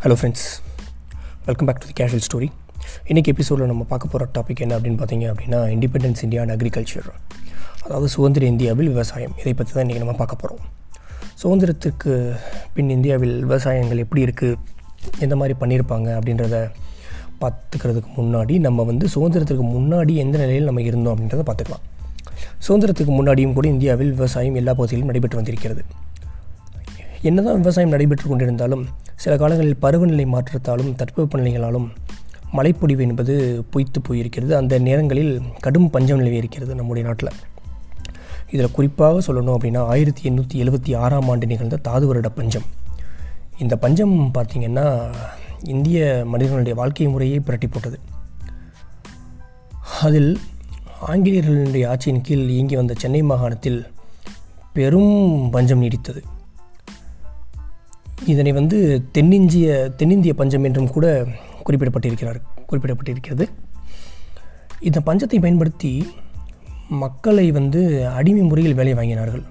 Hello friends welcome back to the casual story இன்றைக்கி எபிசோடில் நம்ம பார்க்க போகிற டாபிக் என்ன அப்படின்னு பார்த்தீங்க அப்படின்னா இண்டிபெண்டன்ஸ் இந்தியா அண்ட் அக்ரிகல்ச்சர் அதாவது சுதந்திர இந்தியாவில் விவசாயம். இதை பற்றி தான் இன்றைக்கி நம்ம பார்க்க போகிறோம் சுதந்திரத்திற்கு பின் இந்தியாவில் விவசாயங்கள் எப்படி இருக்குது எந்த மாதிரி பண்ணியிருப்பாங்க அப்படின்றத பார்த்துக்கிறதுக்கு முன்னாடி நம்ம வந்து சுதந்திரத்துக்கு முன்னாடி எந்த நிலையில் நம்ம இருந்தோம் அப்படின்றத பார்த்துக்கலாம். சுதந்திரத்துக்கு முன்னாடியும் கூட இந்தியாவில் விவசாயம் எல்லா பகுதிகளிலும் நடைபெற்று வந்திருக்கிறது. என்னதான் விவசாயம் நடைபெற்று கொண்டிருந்தாலும் சில காலங்களில் பருவநிலை மாற்றத்தாலும் தட்பவெப்பநிலைகளாலும் மழைப்பொழிவு என்பது பொய்த்து போயிருக்கிறது. அந்த நேரங்களில் கடும் பஞ்சம் நிலவி இருக்கிறது நம்முடைய நாட்டில். இதில் குறிப்பாக சொல்லணும் அப்படின்னா ஆயிரத்தி எண்ணூற்றி எழுபத்தி ஆறாம் ஆண்டு நிகழ்ந்த தாது வருட பஞ்சம். இந்த பஞ்சம் பார்த்திங்கன்னா இந்திய மனிதர்களுடைய வாழ்க்கை முறையை புரட்டி போட்டது. அதில் ஆங்கிலேயர்களுடைய ஆட்சியின் கீழ் இயங்கி வந்த சென்னை மாகாணத்தில் பெரும் பஞ்சம் நீடித்தது. இதனை வந்து தென்னிந்திய தென்னிந்திய பஞ்சம் என்றும் கூட குறிப்பிடப்பட்டிருக்கிறார் குறிப்பிடப்பட்டிருக்கிறது. இந்த பஞ்சத்தை பயன்படுத்தி மக்களை வந்து அடிமை முறையில் வேலை வாங்கினார்கள்.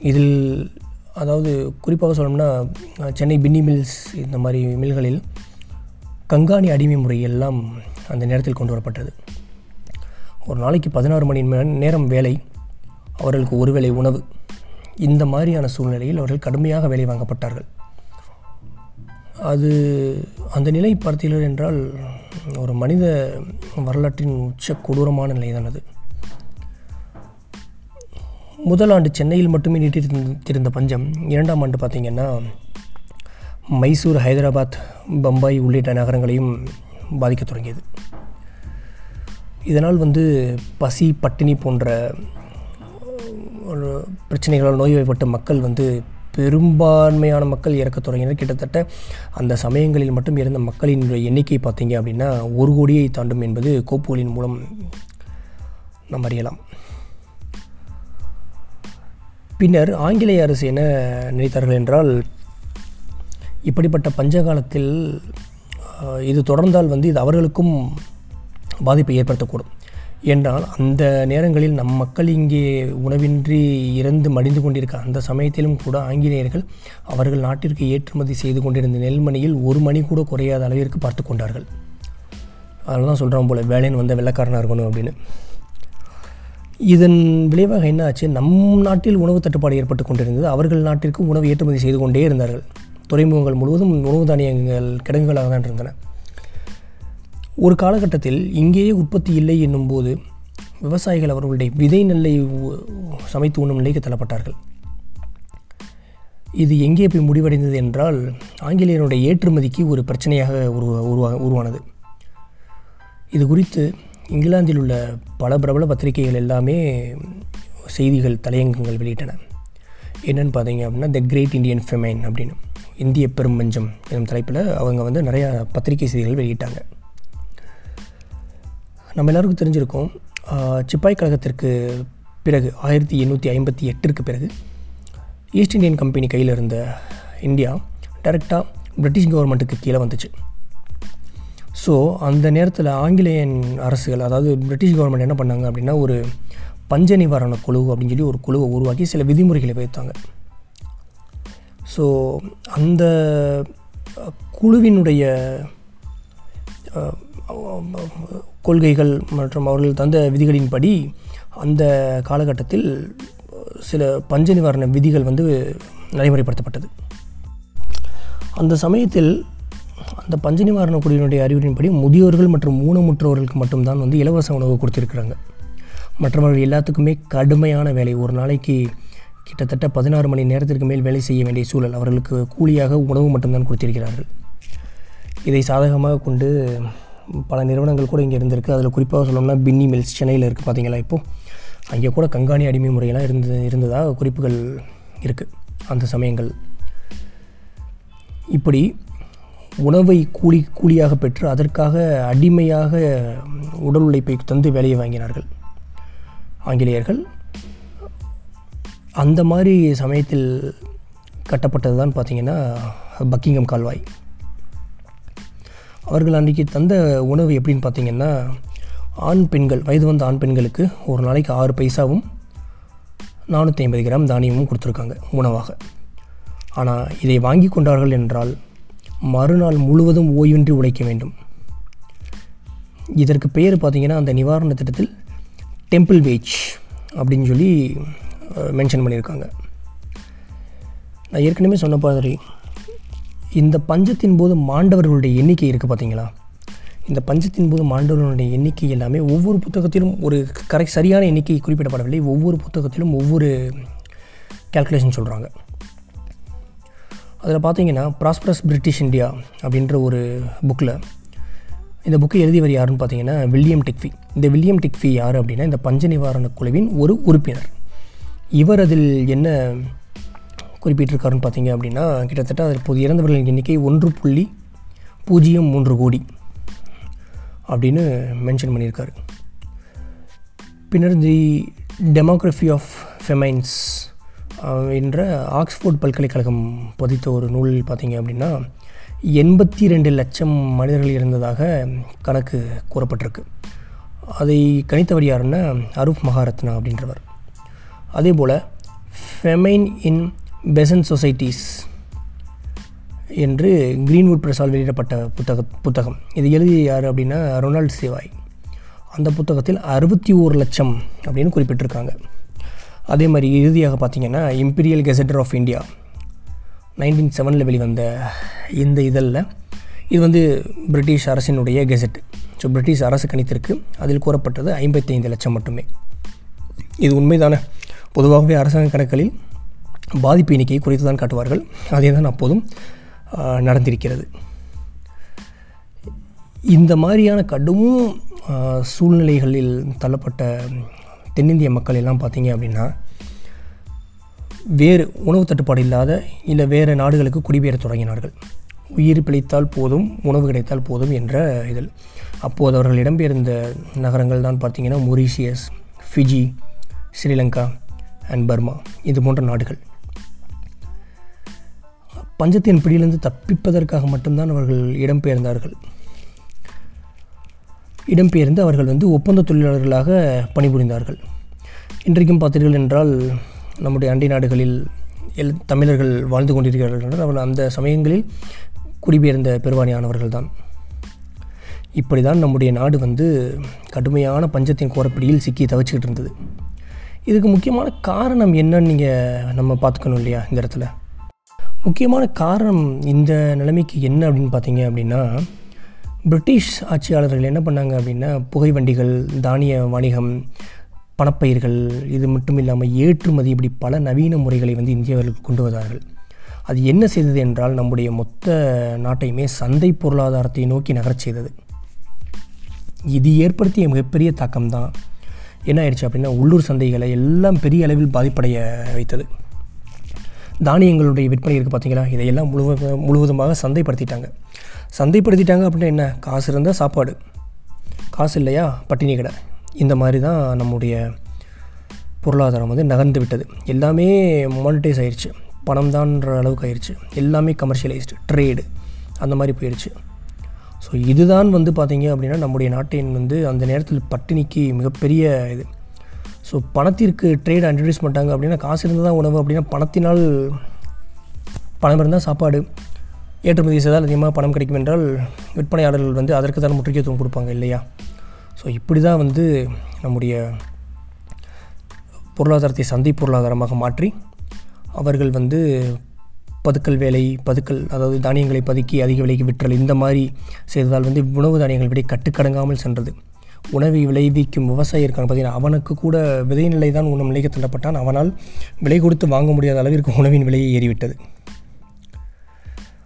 இதில் அதாவது குறிப்பாக சொல்லணும்னா சென்னை பின்னி மில்ஸ் இந்த மாதிரி மில்களில் கங்காணி அடிமை முறையெல்லாம் அந்த நேரத்தில் கொண்டு வரப்பட்டது. ஒரு நாளைக்கு பதினாறு மணி நேரம் வேலை அவர்களுக்கு ஒருவேளை உணவு. இந்த மாதிரியான சூழ்நிலையில் அவர்கள் கடுமையாக வேலை வாங்கப்பட்டார்கள். அது அந்த நிலை பார்த்தீர்கள் என்றால் ஒரு மனித வரலாற்றின் உச்ச கொடூரமான நிலைதான் அது முதல் ஆண்டு சென்னையில் மட்டுமே நீட்டிருந்த பஞ்சம் இரண்டாம் ஆண்டு பார்த்திங்கன்னா மைசூர் ஹைதராபாத் பம்பாய் உள்ளிட்ட நகரங்களையும் பாதிக்க தொடங்கியது. இதனால் வந்து பசி பட்டினி போன்ற ஒரு பிரச்சனைகளால் நோய்வாய்ப்பட்ட மக்கள் வந்து பெரும்பான்மையான மக்கள் இறக்க தொடங்கினர். கிட்டத்தட்ட அந்த சமயங்களில் மட்டும் இருந்த மக்களின் எண்ணிக்கை பார்த்தீங்க அப்படின்னா ஒரு கோடியை தாண்டும் என்பது கோப்புகளின் மூலம் நாம் அறியலாம். பின்னர் ஆங்கிலேய அரசு என்ன நினைத்தார்கள் என்றால் இப்படிப்பட்ட பஞ்சகாலத்தில் இது தொடர்ந்தால் வந்து இது அவர்களுக்கும் பாதிப்பை ஏற்படுத்தக்கூடும். என்றால் அந்த நேரங்களில் நம் மக்கள் இங்கே உணவின்றி இறந்து மடிந்து கொண்டிருக்க அந்த சமயத்திலும் கூட ஆங்கிலேயர்கள் அவர்கள் நாட்டிற்கு ஏற்றுமதி செய்து கொண்டிருந்த நெல்மணியில் ஒரு மணி கூட குறையாத அளவிற்கு பார்த்து கொண்டார்கள். அதனால தான் சொல்கிறோம் போல் வேலைன்னு வந்த வெள்ளக்காரனாக இருக்கணும் அப்படின்னு. இதன் விளைவாக என்ன ஆச்சு நம் நாட்டில் உணவு தட்டுப்பாடு ஏற்பட்டு கொண்டிருந்தது. அவர்கள் நாட்டிற்கு உணவு ஏற்றுமதி செய்து கொண்டே இருந்தார்கள். துறைமுகங்கள் முழுவதும் உணவு தானியங்கள் கிடங்குகளாக தான் இருந்தன. ஒரு காலகட்டத்தில் இங்கேயே உற்பத்தி இல்லை என்னும்போது விவசாயிகள் அவர்களுடைய விதை நெல்லை சமைத்து உண்ணும் நிலைக்கு தள்ளப்பட்டார்கள். இது எங்கே போய் முடிவடைந்தது என்றால் ஆங்கிலேயனுடைய ஏற்றுமதிக்கு ஒரு பிரச்சனையாக உருவா உருவா உருவானது. இது குறித்து இங்கிலாந்தில் உள்ள பல பிரபல பத்திரிகைகள் எல்லாமே செய்திகள் தலையங்கங்கள் வெளியிட்டன. என்னென்னு பார்த்தீங்க அப்படின்னா த கிரேட் இண்டியன் ஃபெமைன் அப்படின்னு. இந்திய பெரும்பஞ்சம் எனும் தலைப்பில் அவங்க வந்து நிறையா பத்திரிகை செய்திகள் வெளியிட்டாங்க. நம்ம எல்லாருக்கும் தெரிஞ்சிருக்கோம் சிப்பாய் கழகத்திற்கு பிறகு ஆயிரத்தி எண்ணூற்றி ஐம்பத்தி எட்டிற்கு பிறகு ஈஸ்ட் இந்தியன் கம்பெனி கையில் இருந்த இந்தியா டைரெக்டாக பிரிட்டிஷ் கவர்மெண்ட்டுக்கு கீழே வந்துச்சு. ஸோ அந்த நேரத்தில் ஆங்கிலேயன் அரசுகள் அதாவது பிரிட்டிஷ் கவர்மெண்ட் என்ன பண்ணாங்க அப்படின்னா ஒரு பஞ்ச நிவாரண குழு அப்படின்னு சொல்லி ஒரு குழுவை உருவாக்கி சில விதிமுறைகளை வைத்தாங்க ஸோ அந்த குழுவினுடைய கொள்கைகள் மற்றும் அவர்கள் தந்த விதிகளின்படி அந்த காலகட்டத்தில் சில பஞ்ச நிவாரண விதிகள் வந்து நடைமுறைப்படுத்தப்பட்டது. அந்த சமயத்தில் அந்த பஞ்ச நிவாரண குழுவினுடைய அறிவுரையின்படி முதியோர்கள் மற்றும் ஊனமுற்றவர்களுக்கு மட்டும்தான் வந்து இலவச உணவு கொடுத்துருக்குறாங்க. மற்றவர்கள் எல்லாத்துக்குமே கடுமையான வேலை. ஒரு நாளைக்கு கிட்டத்தட்ட பதினாறு மணி நேரத்திற்கு மேல் வேலை செய்ய வேண்டிய சூழல். அவர்களுக்கு கூலியாக உணவு மட்டும்தான் கொடுத்திருக்கிறார்கள். இதை சாதகமாக கொண்டு பல நிறுவனங்கள் கூட இங்கே இருந்திருக்கு. அதில் குறிப்பாக சொல்லணும்னா பின்னி மில்ஸ் சென்னையில் இருக்குது பார்த்தீங்களா இப்போது அங்கே கூட கங்காணி அடிமை முறையெல்லாம் இருந்து இருந்ததாக குறிப்புகள் இருக்குது அந்த சமயங்கள். இப்படி உணவை கூலி கூலியாக பெற்று அதற்காக அடிமையாக உடல் உழைப்பை தந்து வேலையை வாங்கினார்கள். ஆங்கிலேயர்கள். அந்த மாதிரி சமயத்தில் கட்டப்பட்டது தான் பார்த்திங்கன்னா பக்கிங்கம் கால்வாய். அவர்கள் அன்றைக்கி தந்த உணவு எப்படின்னு பார்த்திங்கன்னா ஆண் பெண்கள் வயது வந்த ஆண் பெண்களுக்கு ஒரு நாளைக்கு ஆறு பைசாவும் நானூற்றி ஐம்பது கிராம் தானியமும் கொடுத்துருக்காங்க உணவாக. ஆனால் இதை வாங்கி கொண்டார்கள் என்றால் மறுநாள் முழுவதும் ஓய்வின்றி உழைக்க வேண்டும். இதற்கு பெயர் பார்த்திங்கன்னா அந்த நிவாரண திட்டத்தில் டெம்பிள் வேஜ் அப்படின்னு சொல்லி மென்ஷன் பண்ணியிருக்காங்க. நான் ஏற்கனவே சொன்ன மாதிரி இந்த பஞ்சத்தின் போது மாண்டவர்களுடைய எண்ணிக்கை இருக்குது பார்த்தீங்களா இந்த பஞ்சத்தின் போது மாண்டவர்களுடைய எண்ணிக்கை எல்லாமே ஒவ்வொரு புத்தகத்திலும் ஒரு கரெக்ட் சரியான எண்ணிக்கை குறிப்பிடப்படவில்லை. ஒவ்வொரு புத்தகத்திலும் ஒவ்வொரு கேல்குலேஷன் சொல்கிறாங்க அதில் பார்த்தீங்கன்னா ப்ராஸ்பரஸ் பிரிட்டிஷ் இந்தியா அப்படின்ற ஒரு புக்கில் இந்த புக்கை எழுதியவர் யாருன்னு பார்த்தீங்கன்னா வில்லியம் டிக்ஃபி இந்த வில்லியம் டிக்ஃபி யார் அப்படின்னா இந்த பஞ்ச நிவாரண குழுவின் ஒரு உறுப்பினர். இவர் அதில் என்ன குறிப்பிட்டிருக்காருன்னு பார்த்தீங்க அப்படின்னா கிட்டத்தட்ட அதில் இப்போது இறந்தவர்களின் எண்ணிக்கை ஒன்று புள்ளி பூஜ்ஜியம் மூன்று கோடி அப்படின்னு மென்ஷன் பண்ணியிருக்காரு. பின்னர் தி டெமோக்ரஃபி ஆஃப் ஃபெமைன்ஸ் என்ற ஆக்ஸ்போர்ட் பல்கலைக்கழகம் பதித்த ஒரு நூல் பார்த்தீங்க அப்படின்னா எண்பத்தி ரெண்டு லட்சம் மனிதர்கள் இருந்ததாக கணக்கு கூறப்பட்டிருக்கு. அதை கணித்தவர் யாருன்னா அருப் மகாரத்னா அப்படின்றவர். அதே போல் ஃபெமைன் இன் பெசன் சொசைட்டிஸ் என்று கிரீன்வுட் பிரஸால் வெளியிடப்பட்ட புத்தக புத்தகம். இது எழுதிய யார் அப்படின்னா ரொனால்ட் சேவாய். அந்த புத்தகத்தில் அறுபத்தி ஓரு லட்சம் அப்படின்னு குறிப்பிட்டிருக்காங்க. அதே மாதிரி இறுதியாக பார்த்தீங்கன்னா imperial gazetteer of India nineteen செவனில் வெளிவந்த இந்த இதழில் இது வந்து பிரிட்டிஷ் அரசினுடைய கெசட் ஸோ பிரிட்டிஷ் அரசு கணித்திற்கு அதில் கூறப்பட்டது ஐம்பத்தைந்து லட்சம் மட்டுமே. இது உண்மைதானே? பொதுவாகவே அரசாங்க கணக்களில் பாதிப்பு எண்ணிக்கையை குறைத்து தான் காட்டுவார்கள். அதே தான் அப்போதும் நடந்திருக்கிறது. இந்த மாதிரியான கடும் சூழ்நிலைகளில் தள்ளப்பட்ட தென்னிந்திய மக்கள் எல்லாம் பார்த்தீங்க அப்படின்னா வேறு உணவு தட்டுப்பாடு இல்லாத இல்லை வேறு நாடுகளுக்கு குடிபெயர தொடங்கினார்கள். உயிர் பிழைத்தால் போதும் உணவு கிடைத்தால் போதும் என்ற இதில். அப்போது அவர்கள் இடம்பெயர்ந்த நகரங்கள் தான் பார்த்திங்கன்னா Mauritius Fiji Sri Lanka and Burma இது போன்ற நாடுகள். பஞ்சத்தின் பிடியிலிருந்து தப்பிப்பதற்காக மட்டும்தான் அவர்கள் இடம்பெயர்ந்தார்கள். இடம்பெயர்ந்து அவர்கள் வந்து ஒப்பந்த தொழிலாளர்களாக பணிபுரிந்தார்கள். இன்றைக்கும் பார்த்தீர்கள் என்றால் நம்முடைய அண்டை நாடுகளில் எல் தமிழர்கள் வாழ்ந்து கொண்டிருக்கிறார்கள் என்றால் அவர்கள் அந்த சமயங்களில் குடிபெயர்ந்த பெருவாணியானவர்கள் தான் இப்படி தான் நம்முடைய நாடு வந்து கடுமையான பஞ்சத்தின் கோரப்பிடியில் சிக்கி தவிச்சிக்கிட்டு இருந்தது. இதுக்கு முக்கியமான காரணம் என்னன்னு நீங்கள் நம்ம பார்த்துக்கணும் இல்லையா இந்த இடத்துல? முக்கியமான காரணம் இந்த நிலைமைக்கு என்ன அப்படின்னு பார்த்தீங்க அப்படின்னா பிரிட்டிஷ் ஆட்சியாளர்கள் என்ன பண்ணாங்க அப்படின்னா புகை வண்டிகள் தானிய வணிகம் பணப்பயிர்கள் இது மட்டும் இல்லாமல் ஏற்றுமதி இப்படி பல நவீன முறைகளை வந்து இந்தியாவிற்கு கொண்டு வந்தார்கள். அது என்ன செய்தது என்றால் நம்முடைய மொத்த நாட்டையுமே சந்தை பொருளாதாரத்தை நோக்கி நகரச் செய்தது. இது ஏற்படுத்திய மிகப்பெரிய தாக்கம் தான் என்ன ஆயிடுச்சு அப்படின்னா உள்ளூர் சந்தைகளை எல்லாம் பெரிய அளவில் பாதிப்படைய வைத்தது. தானியங்களுடைய விற்பனை இருக்குது பார்த்தீங்களா இதையெல்லாம் முழுவ முழுவதுமாக சந்தைப்படுத்திட்டாங்க. சந்தைப்படுத்திட்டாங்க அப்படின்னா என்ன? காசு இருந்தால் சாப்பாடு. காசு இல்லையா? பட்டினி கடை. இந்த மாதிரி தான் நம்முடைய பொருளாதாரம் வந்து நகர்ந்து விட்டது. எல்லாமே மானிட்டைஸ் ஆயிடுச்சு பணம் தான்ற அளவுக்கு ஆயிடுச்சு எல்லாமே கமர்ஷியலைஸ்டு ட்ரேடு அந்த மாதிரி போயிடுச்சு ஸோ இதுதான் வந்து பார்த்திங்க அப்படின்னா நம்முடைய நாட்டின் வந்து அந்த நேரத்தில் பட்டினிக்கு மிகப்பெரிய இது. ஸோ பணத்திற்கு ட்ரேட் இன்ட்ரடியூஸ் பண்ணிட்டாங்க அப்படின்னா காசு இருந்தால் தான் உணவு அப்படின்னா பணத்தினால் பணம் இருந்தால் சாப்பாடு ஏற்றுமதி செய்தால் அதிகமாக பணம் கிடைக்கும் என்றால் விற்பனையாளர்கள் வந்து அதற்கு தான் முக்கியத்துவம் கொடுப்பாங்க இல்லையா? ஸோ இப்படி தான் வந்து நம்முடைய பொருளாதாரத்தை சந்தை பொருளாதாரமாக மாற்றி அவர்கள் வந்து பதுக்கல் வேலை பதுக்கல் அதாவது தானியங்களை பதுக்கி அதிக விலைக்கு விற்றல் இந்த மாதிரி செய்ததால் வந்து உணவு தானியங்கள் விட கட்டுக்கடங்காமல் சென்றது. உணவை விளைவிக்கும் விவசாயி இருக்கான் பார்த்தீங்கன்னா அவனுக்கு கூட விதை நிலை தான் உணவு நிலைக்கு தள்ளப்பட்டான். அவனால் விலை கொடுத்து வாங்க முடியாத அளவிற்கு உணவின் விலையை ஏறிவிட்டது.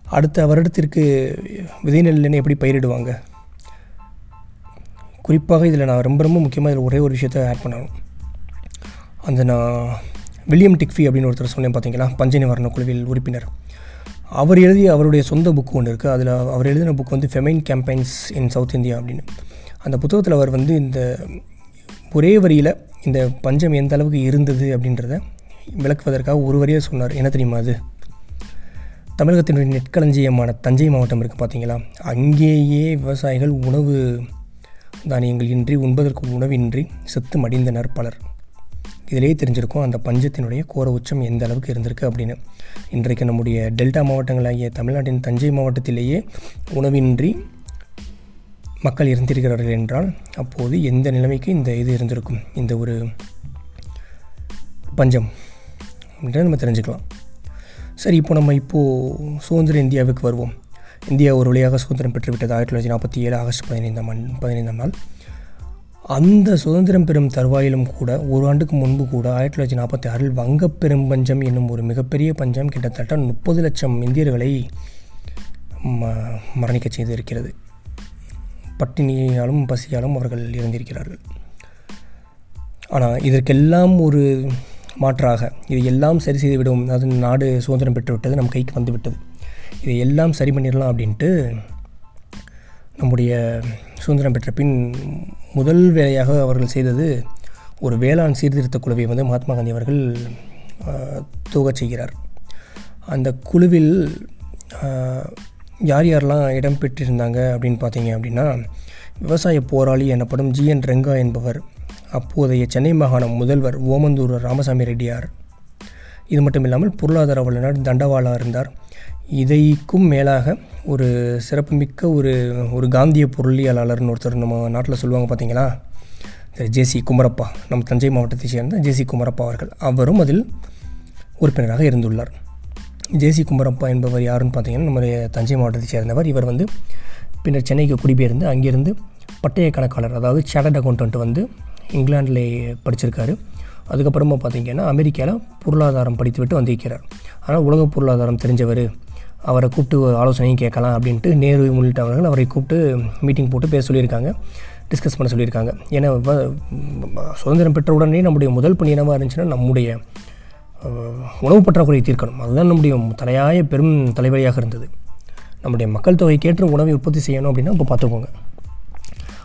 அடுத்த வருடத்திற்கு விதை எப்படி பயிரிடுவாங்க? குறிப்பாக இதில் நான் ரொம்ப ரொம்ப முக்கியமாக இதில் ஒரே ஒரு விஷயத்தை ஆட் பண்ணணும். அந்த நான் வில்லியம் டிக்ஃபி அப்படின்னு ஒருத்தர் சொன்னேன் பார்த்தீங்களா? பஞ்ச நிவாரண குழுவில் உறுப்பினர். அவர் எழுதிய அவருடைய சொந்த புக்கு ஒன்று இருக்குது அதில் அவர் எழுதின புக் வந்து famine campaigns in south India அப்படின்னு. அந்த புத்தகத்தில் அவர் வந்து இந்த ஒரே வரியில் இந்த பஞ்சம் எந்த அளவுக்கு இருந்தது அப்படின்றத விளக்குவதற்காக ஒரு வரியாக சொன்னார். என்ன தெரியுமா அது? தமிழகத்தினுடைய நெற்களஞ்சியமான தஞ்சை மாவட்டம் இருக்குது பார்த்தீங்களா அங்கேயே விவசாயிகள் உணவு தானியங்கள் இன்றி உண்பதற்கு உணவின்றி செத்து மடிந்தனர் பலர். இதிலேயே தெரிஞ்சிருக்கும் அந்த பஞ்சத்தினுடைய கோர உச்சம் எந்த அளவுக்கு இருந்திருக்கு அப்படின்னு. இன்றைக்கு நம்முடைய டெல்டா மாவட்டங்களாகிய தமிழ்நாட்டின் தஞ்சை மாவட்டத்திலேயே உணவின்றி மக்கள் இருந்திருக்கிறார்கள் என்றால் அப்போது எந்த நிலைமைக்கு இந்த இது இருந்திருக்கும்? இந்த ஒரு பஞ்சம் அப்படின்றத நம்ம தெரிஞ்சுக்கலாம். சரி இப்போ நம்ம இப்போது சுதந்திர இந்தியாவுக்கு வருவோம். இந்தியா ஒரு வழியாக சுதந்திரம் பெற்றுவிட்டது ஆயிரத்தி தொள்ளாயிரத்தி நாற்பத்தி ஏழு ஆகஸ்ட் பதினைந்தாம் ஆண்டு பதினைந்தாம் நாள். அந்த சுதந்திரம் பெறும் தருவாயிலும் கூட ஒரு ஆண்டுக்கு முன்பு கூட ஆயிரத்தி தொள்ளாயிரத்தி நாற்பத்தி ஆறில் வங்கப் பெரும்பஞ்சம் என்னும் ஒரு மிகப்பெரிய பஞ்சம் கிட்டத்தட்ட முப்பது லட்சம் இந்தியர்களை ம மரணிக்க செய்திருக்கிறது. பட்டினியாலும் பசியாலும் அவர்கள் இறந்திருக்கிறார்கள். ஆனால் இதற்கெல்லாம் ஒரு மாற்றாக இதை எல்லாம் சரி செய்து விடும் அது நாடு சுதந்திரம் பெற்றுவிட்டது நம் கைக்கு வந்துவிட்டது. இதை எல்லாம் சரி பண்ணிடலாம் அப்படின்ட்டு நம்முடைய சுதந்திரம் பெற்ற பின் முதல் வேலையாக அவர்கள் செய்தது ஒரு வேளாண் சீர்திருத்த குழுவை வந்து மகாத்மா காந்தி அவர்கள் துவக்கச் செய்கிறார். அந்த குழுவில் யார் யாரெல்லாம் இடம் பெற்றிருந்தாங்க அப்படின்னு பார்த்தீங்க அப்படின்னா விவசாய போராளி எனப்படும் ஜிஎன் ரெங்கா என்பவர் அப்போதைய சென்னை மாகாணம் முதல்வர் ஓமந்தூர் ராமசாமி ரெட்டியார். இது மட்டும் இல்லாமல் பொருளாதார வல்லுநர் தண்டவாளா இருந்தார். இதைக்கும் மேலாக ஒரு சிறப்புமிக்க ஒரு ஒரு காந்திய பொருளியலாளர்னு ஒருத்தர் நம்ம நாட்டில் சொல்லுவாங்க பார்த்தீங்களா? ஜேசி குமரப்பா நம்ம தஞ்சை மாவட்டத்தை சேர்ந்த ஜேசி குமரப்பா அவர்கள். அவரும் அதில் உறுப்பினராக இருந்துள்ளார். ஜேசி குமரப்பா என்பவர் யாருன்னு பார்த்தீங்கன்னா நம்முடைய தஞ்சை மாவட்டத்தை சேர்ந்தவர். இவர் வந்து பின்னர் சென்னைக்கு குடிபெயர்ந்து அங்கிருந்து பட்டய கணக்காளர் அதாவது சேட்டர்ட் அக்கௌண்டன்ட் வந்து இங்கிலாண்டில் படிச்சிருக்காரு. அதுக்கப்புறமா பார்த்தீங்கன்னா அமெரிக்காவில் பொருளாதாரம் படித்துவிட்டு வந்திருக்கிறார். ஆனால் உலக பொருளாதாரம் தெரிஞ்சவர் அவரை கூப்பிட்டு ஆலோசனையும் கேட்கலாம் அப்படின்ட்டு நேரு உள்ளிட்டவர்கள் அவரை கூப்பிட்டு மீட்டிங் போட்டு பேச சொல்லியிருக்காங்க டிஸ்கஸ் பண்ண சொல்லியிருக்காங்க. ஏன்னா சுதந்திரம் பெற்ற உடனே நம்முடைய முதல் பணி என்னவாக இருந்துச்சுன்னா நம்முடைய உணவு பற்றாக்குறையை தீர்க்கணும். அதுதான் நம்முடைய தலையாய பெரும் தலைவலியாக இருந்தது. நம்முடைய மக்கள் தொகைக்கேற்ற உணவை உற்பத்தி செய்யணும் அப்படின்னா இப்போ பார்த்துக்கோங்க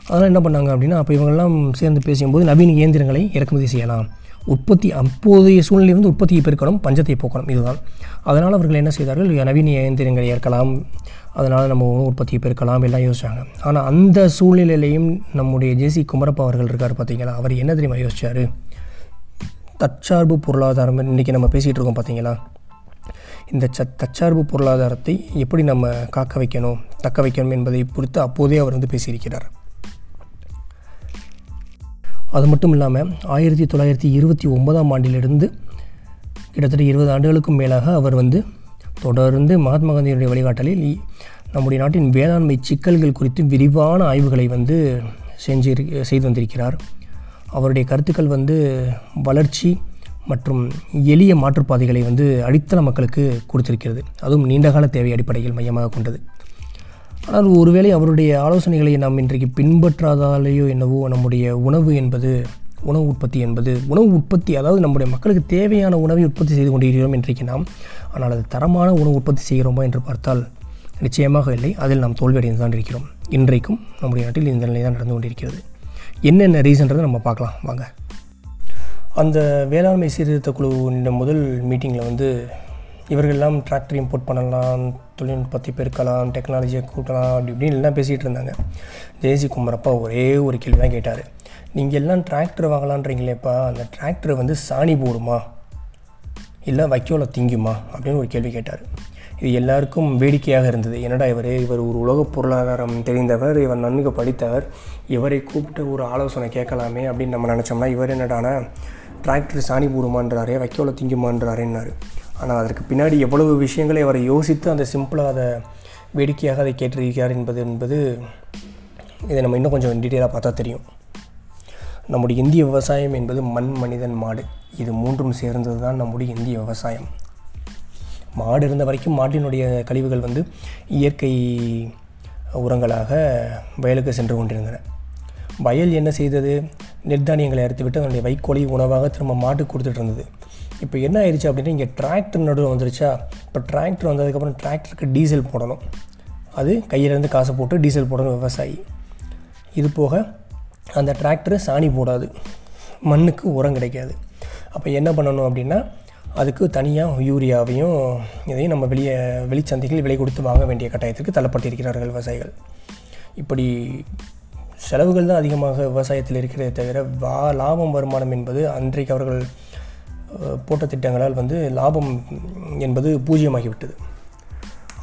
அதெல்லாம் என்ன பண்ணாங்க அப்படின்னா அப்போ இவங்கெல்லாம் சேர்ந்து பேசும்போது நவீன இயந்திரங்களை இறக்குமதி செய்யலாம். உற்பத்தி அப்போதைய சூழ்நிலை வந்து உற்பத்தியை பெருக்கணும் பஞ்சத்தை போக்கணும் இதுதான். அதனால் அவர்கள் என்ன செய்தார்கள்? நவீன இயந்திரங்களை ஏற்கலாம் அதனால் நம்ம உணவு உற்பத்தியை பெருக்கலாம் எல்லாம் யோசிச்சாங்க. ஆனால் அந்த சூழ்நிலையிலையும் நம்முடைய ஜேசி குமரப்பா அவர்கள் இருக்கார் பார்த்தீங்களா அவர் என்ன தெரியுமா யோசிச்சார்? தற்சார்பு பொருளாதாரம் இன்றைக்கி நம்ம பேசிகிட்டு இருக்கோம் பார்த்தீங்களா இந்த ச தற்சார்பு பொருளாதாரத்தை எப்படி நம்ம காக்க வைக்கணும் தக்க வைக்கணும் என்பதை பொறுத்து அப்போதே அவர் வந்து பேசியிருக்கிறார். அது மட்டும் இல்லாமல் ஆயிரத்தி தொள்ளாயிரத்தி இருபத்தி ஒன்பதாம் ஆண்டிலிருந்து கிட்டத்தட்ட இருபது ஆண்டுகளுக்கும் மேலாக அவர் வந்து தொடர்ந்து மகாத்மா காந்தியினுடைய வழிகாட்டலில் நம்முடைய நாட்டின் வேளாண்மை சிக்கல்கள் குறித்து விரிவான ஆய்வுகளை வந்து செஞ்சு செய்து வந்திருக்கிறார். அவருடைய கருத்துக்கள் வந்து வளர்ச்சி மற்றும் எளிய மாற்றுப்பாதைகளை வந்து அடித்தள மக்களுக்கு கொடுத்திருக்கிறது. அதுவும் நீண்டகால தேவை அடிப்படையில் மையமாக கொண்டது. ஆனால் ஒருவேளை அவருடைய ஆலோசனைகளை நாம் இன்றைக்கு பின்பற்றாதாலேயோ என்னவோ நம்முடைய உணவு என்பது உணவு உற்பத்தி என்பது உணவு உற்பத்தி அதாவது நம்முடைய மக்களுக்கு தேவையான உணவை உற்பத்தி செய்து கொண்டிருக்கிறோம் இன்றைக்கு நாம். ஆனால் அது தரமான உணவு உற்பத்தி செய்கிறோமா என்று பார்த்தால் நிச்சயமாக இல்லை. அதில் நாம் தோல்வியடைந்து தான் இருக்கிறோம். இன்றைக்கும் நம்முடைய நாட்டில் இந்த நிலை தான் நடந்து கொண்டிருக்கிறது. என்னென்ன ரீசன்றதை நம்ம பார்க்கலாம். வாங்க. அந்த வேளாண்மை சீர்திருத்த குழு முதல் மீட்டிங்கில் வந்து இவர்கள்லாம் டிராக்டர் இம்போர்ட் பண்ணலாம் தொழில்நுட்பத்தை பெருக்கலாம் டெக்னாலஜியை கூட்டலாம் அப்படி இப்படின்னு எல்லாம் பேசிகிட்டு இருந்தாங்க. ஜெயசி குமரப்பா ஒரே ஒரு கேள்வி தான் கேட்டார். நீங்கள் எல்லாம் டிராக்டர் வாங்கலான்றீங்களேப்பா அந்த டிராக்டர் வந்து சாணி போடுமா? இல்லை வைக்கோல திங்குமா? அப்படின்னு ஒரு கேள்வி கேட்டார். இது எல்லாருக்கும் வேடிக்கையாக இருந்தது. என்னடா இவர்? இவர் ஒரு உலக பொருளாதாரம் தெரிந்தவர் இவர் நன்கு படித்தவர் இவரை கூப்பிட்டு ஒரு ஆலோசனை கேட்கலாமே அப்படின்னு நம்ம நினச்சோம்னா இவர் என்னடானா டிராக்டர் சாணி போடுமான்றாரே வைக்கோல திங்குமான்றாரேன்னாரு. ஆனால் அதற்கு பின்னாடி எவ்வளவு விஷயங்களை அவரை யோசித்து அந்த சிம்பிளாக அதை வேடிக்கையாக அதை கேட்டிருக்கிறார் என்பது என்பது இதை நம்ம இன்னும் கொஞ்சம் டீட்டெயிலாக பார்த்தா தெரியும். நம்முடைய இந்திய விவசாயம் என்பது மண் மனிதன் மாடு. இது மூன்றும் சேர்ந்தது தான் நம்முடைய இந்திய விவசாயம். மாடு இருந்த வரைக்கும் மாட்டினுடைய கழிவுகள் வந்து இயற்கை உரங்களாக வயலுக்கு சென்று கொண்டிருந்தன. வயல் என்ன செய்தது? நெற்தானியங்களை அறுத்துவிட்டு அதனுடைய வைக்கோலை உணவாக திரும்ப மாட்டுக்கு கொடுத்துட்டு இருந்தது. இப்போ என்ன ஆயிடுச்சு அப்படின்னா இங்கே டிராக்டர் நடுவில் வந்துருச்சா? இப்போ டிராக்டர் வந்ததுக்கப்புறம் டிராக்டருக்கு டீசல் போடணும். அது கையிலேருந்து காசை போட்டு டீசல் போடணும் விவசாயி. இது போக அந்த டிராக்டர் சாணி போடாது. மண்ணுக்கு உரம் கிடைக்காது. அப்போ என்ன பண்ணணும் அப்படின்னா அதுக்கு தனியாக யூரியாவையும் இதையும் நம்ம வெளியே வெளிச்சந்தைகள் விலை கொடுத்து வாங்க வேண்டிய கட்டாயத்திற்கு தள்ளப்பட்டிருக்கிறார்கள் விவசாயிகள். இப்படி செலவுகள் தான் அதிகமாக விவசாயத்தில் இருக்கிறதே தவிர வா லாபம் வருமானம் என்பது அன்றைக்கு அவர்கள் போட்ட திட்டங்களால் வந்து லாபம் என்பது பூஜ்ஜியமாகிவிட்டது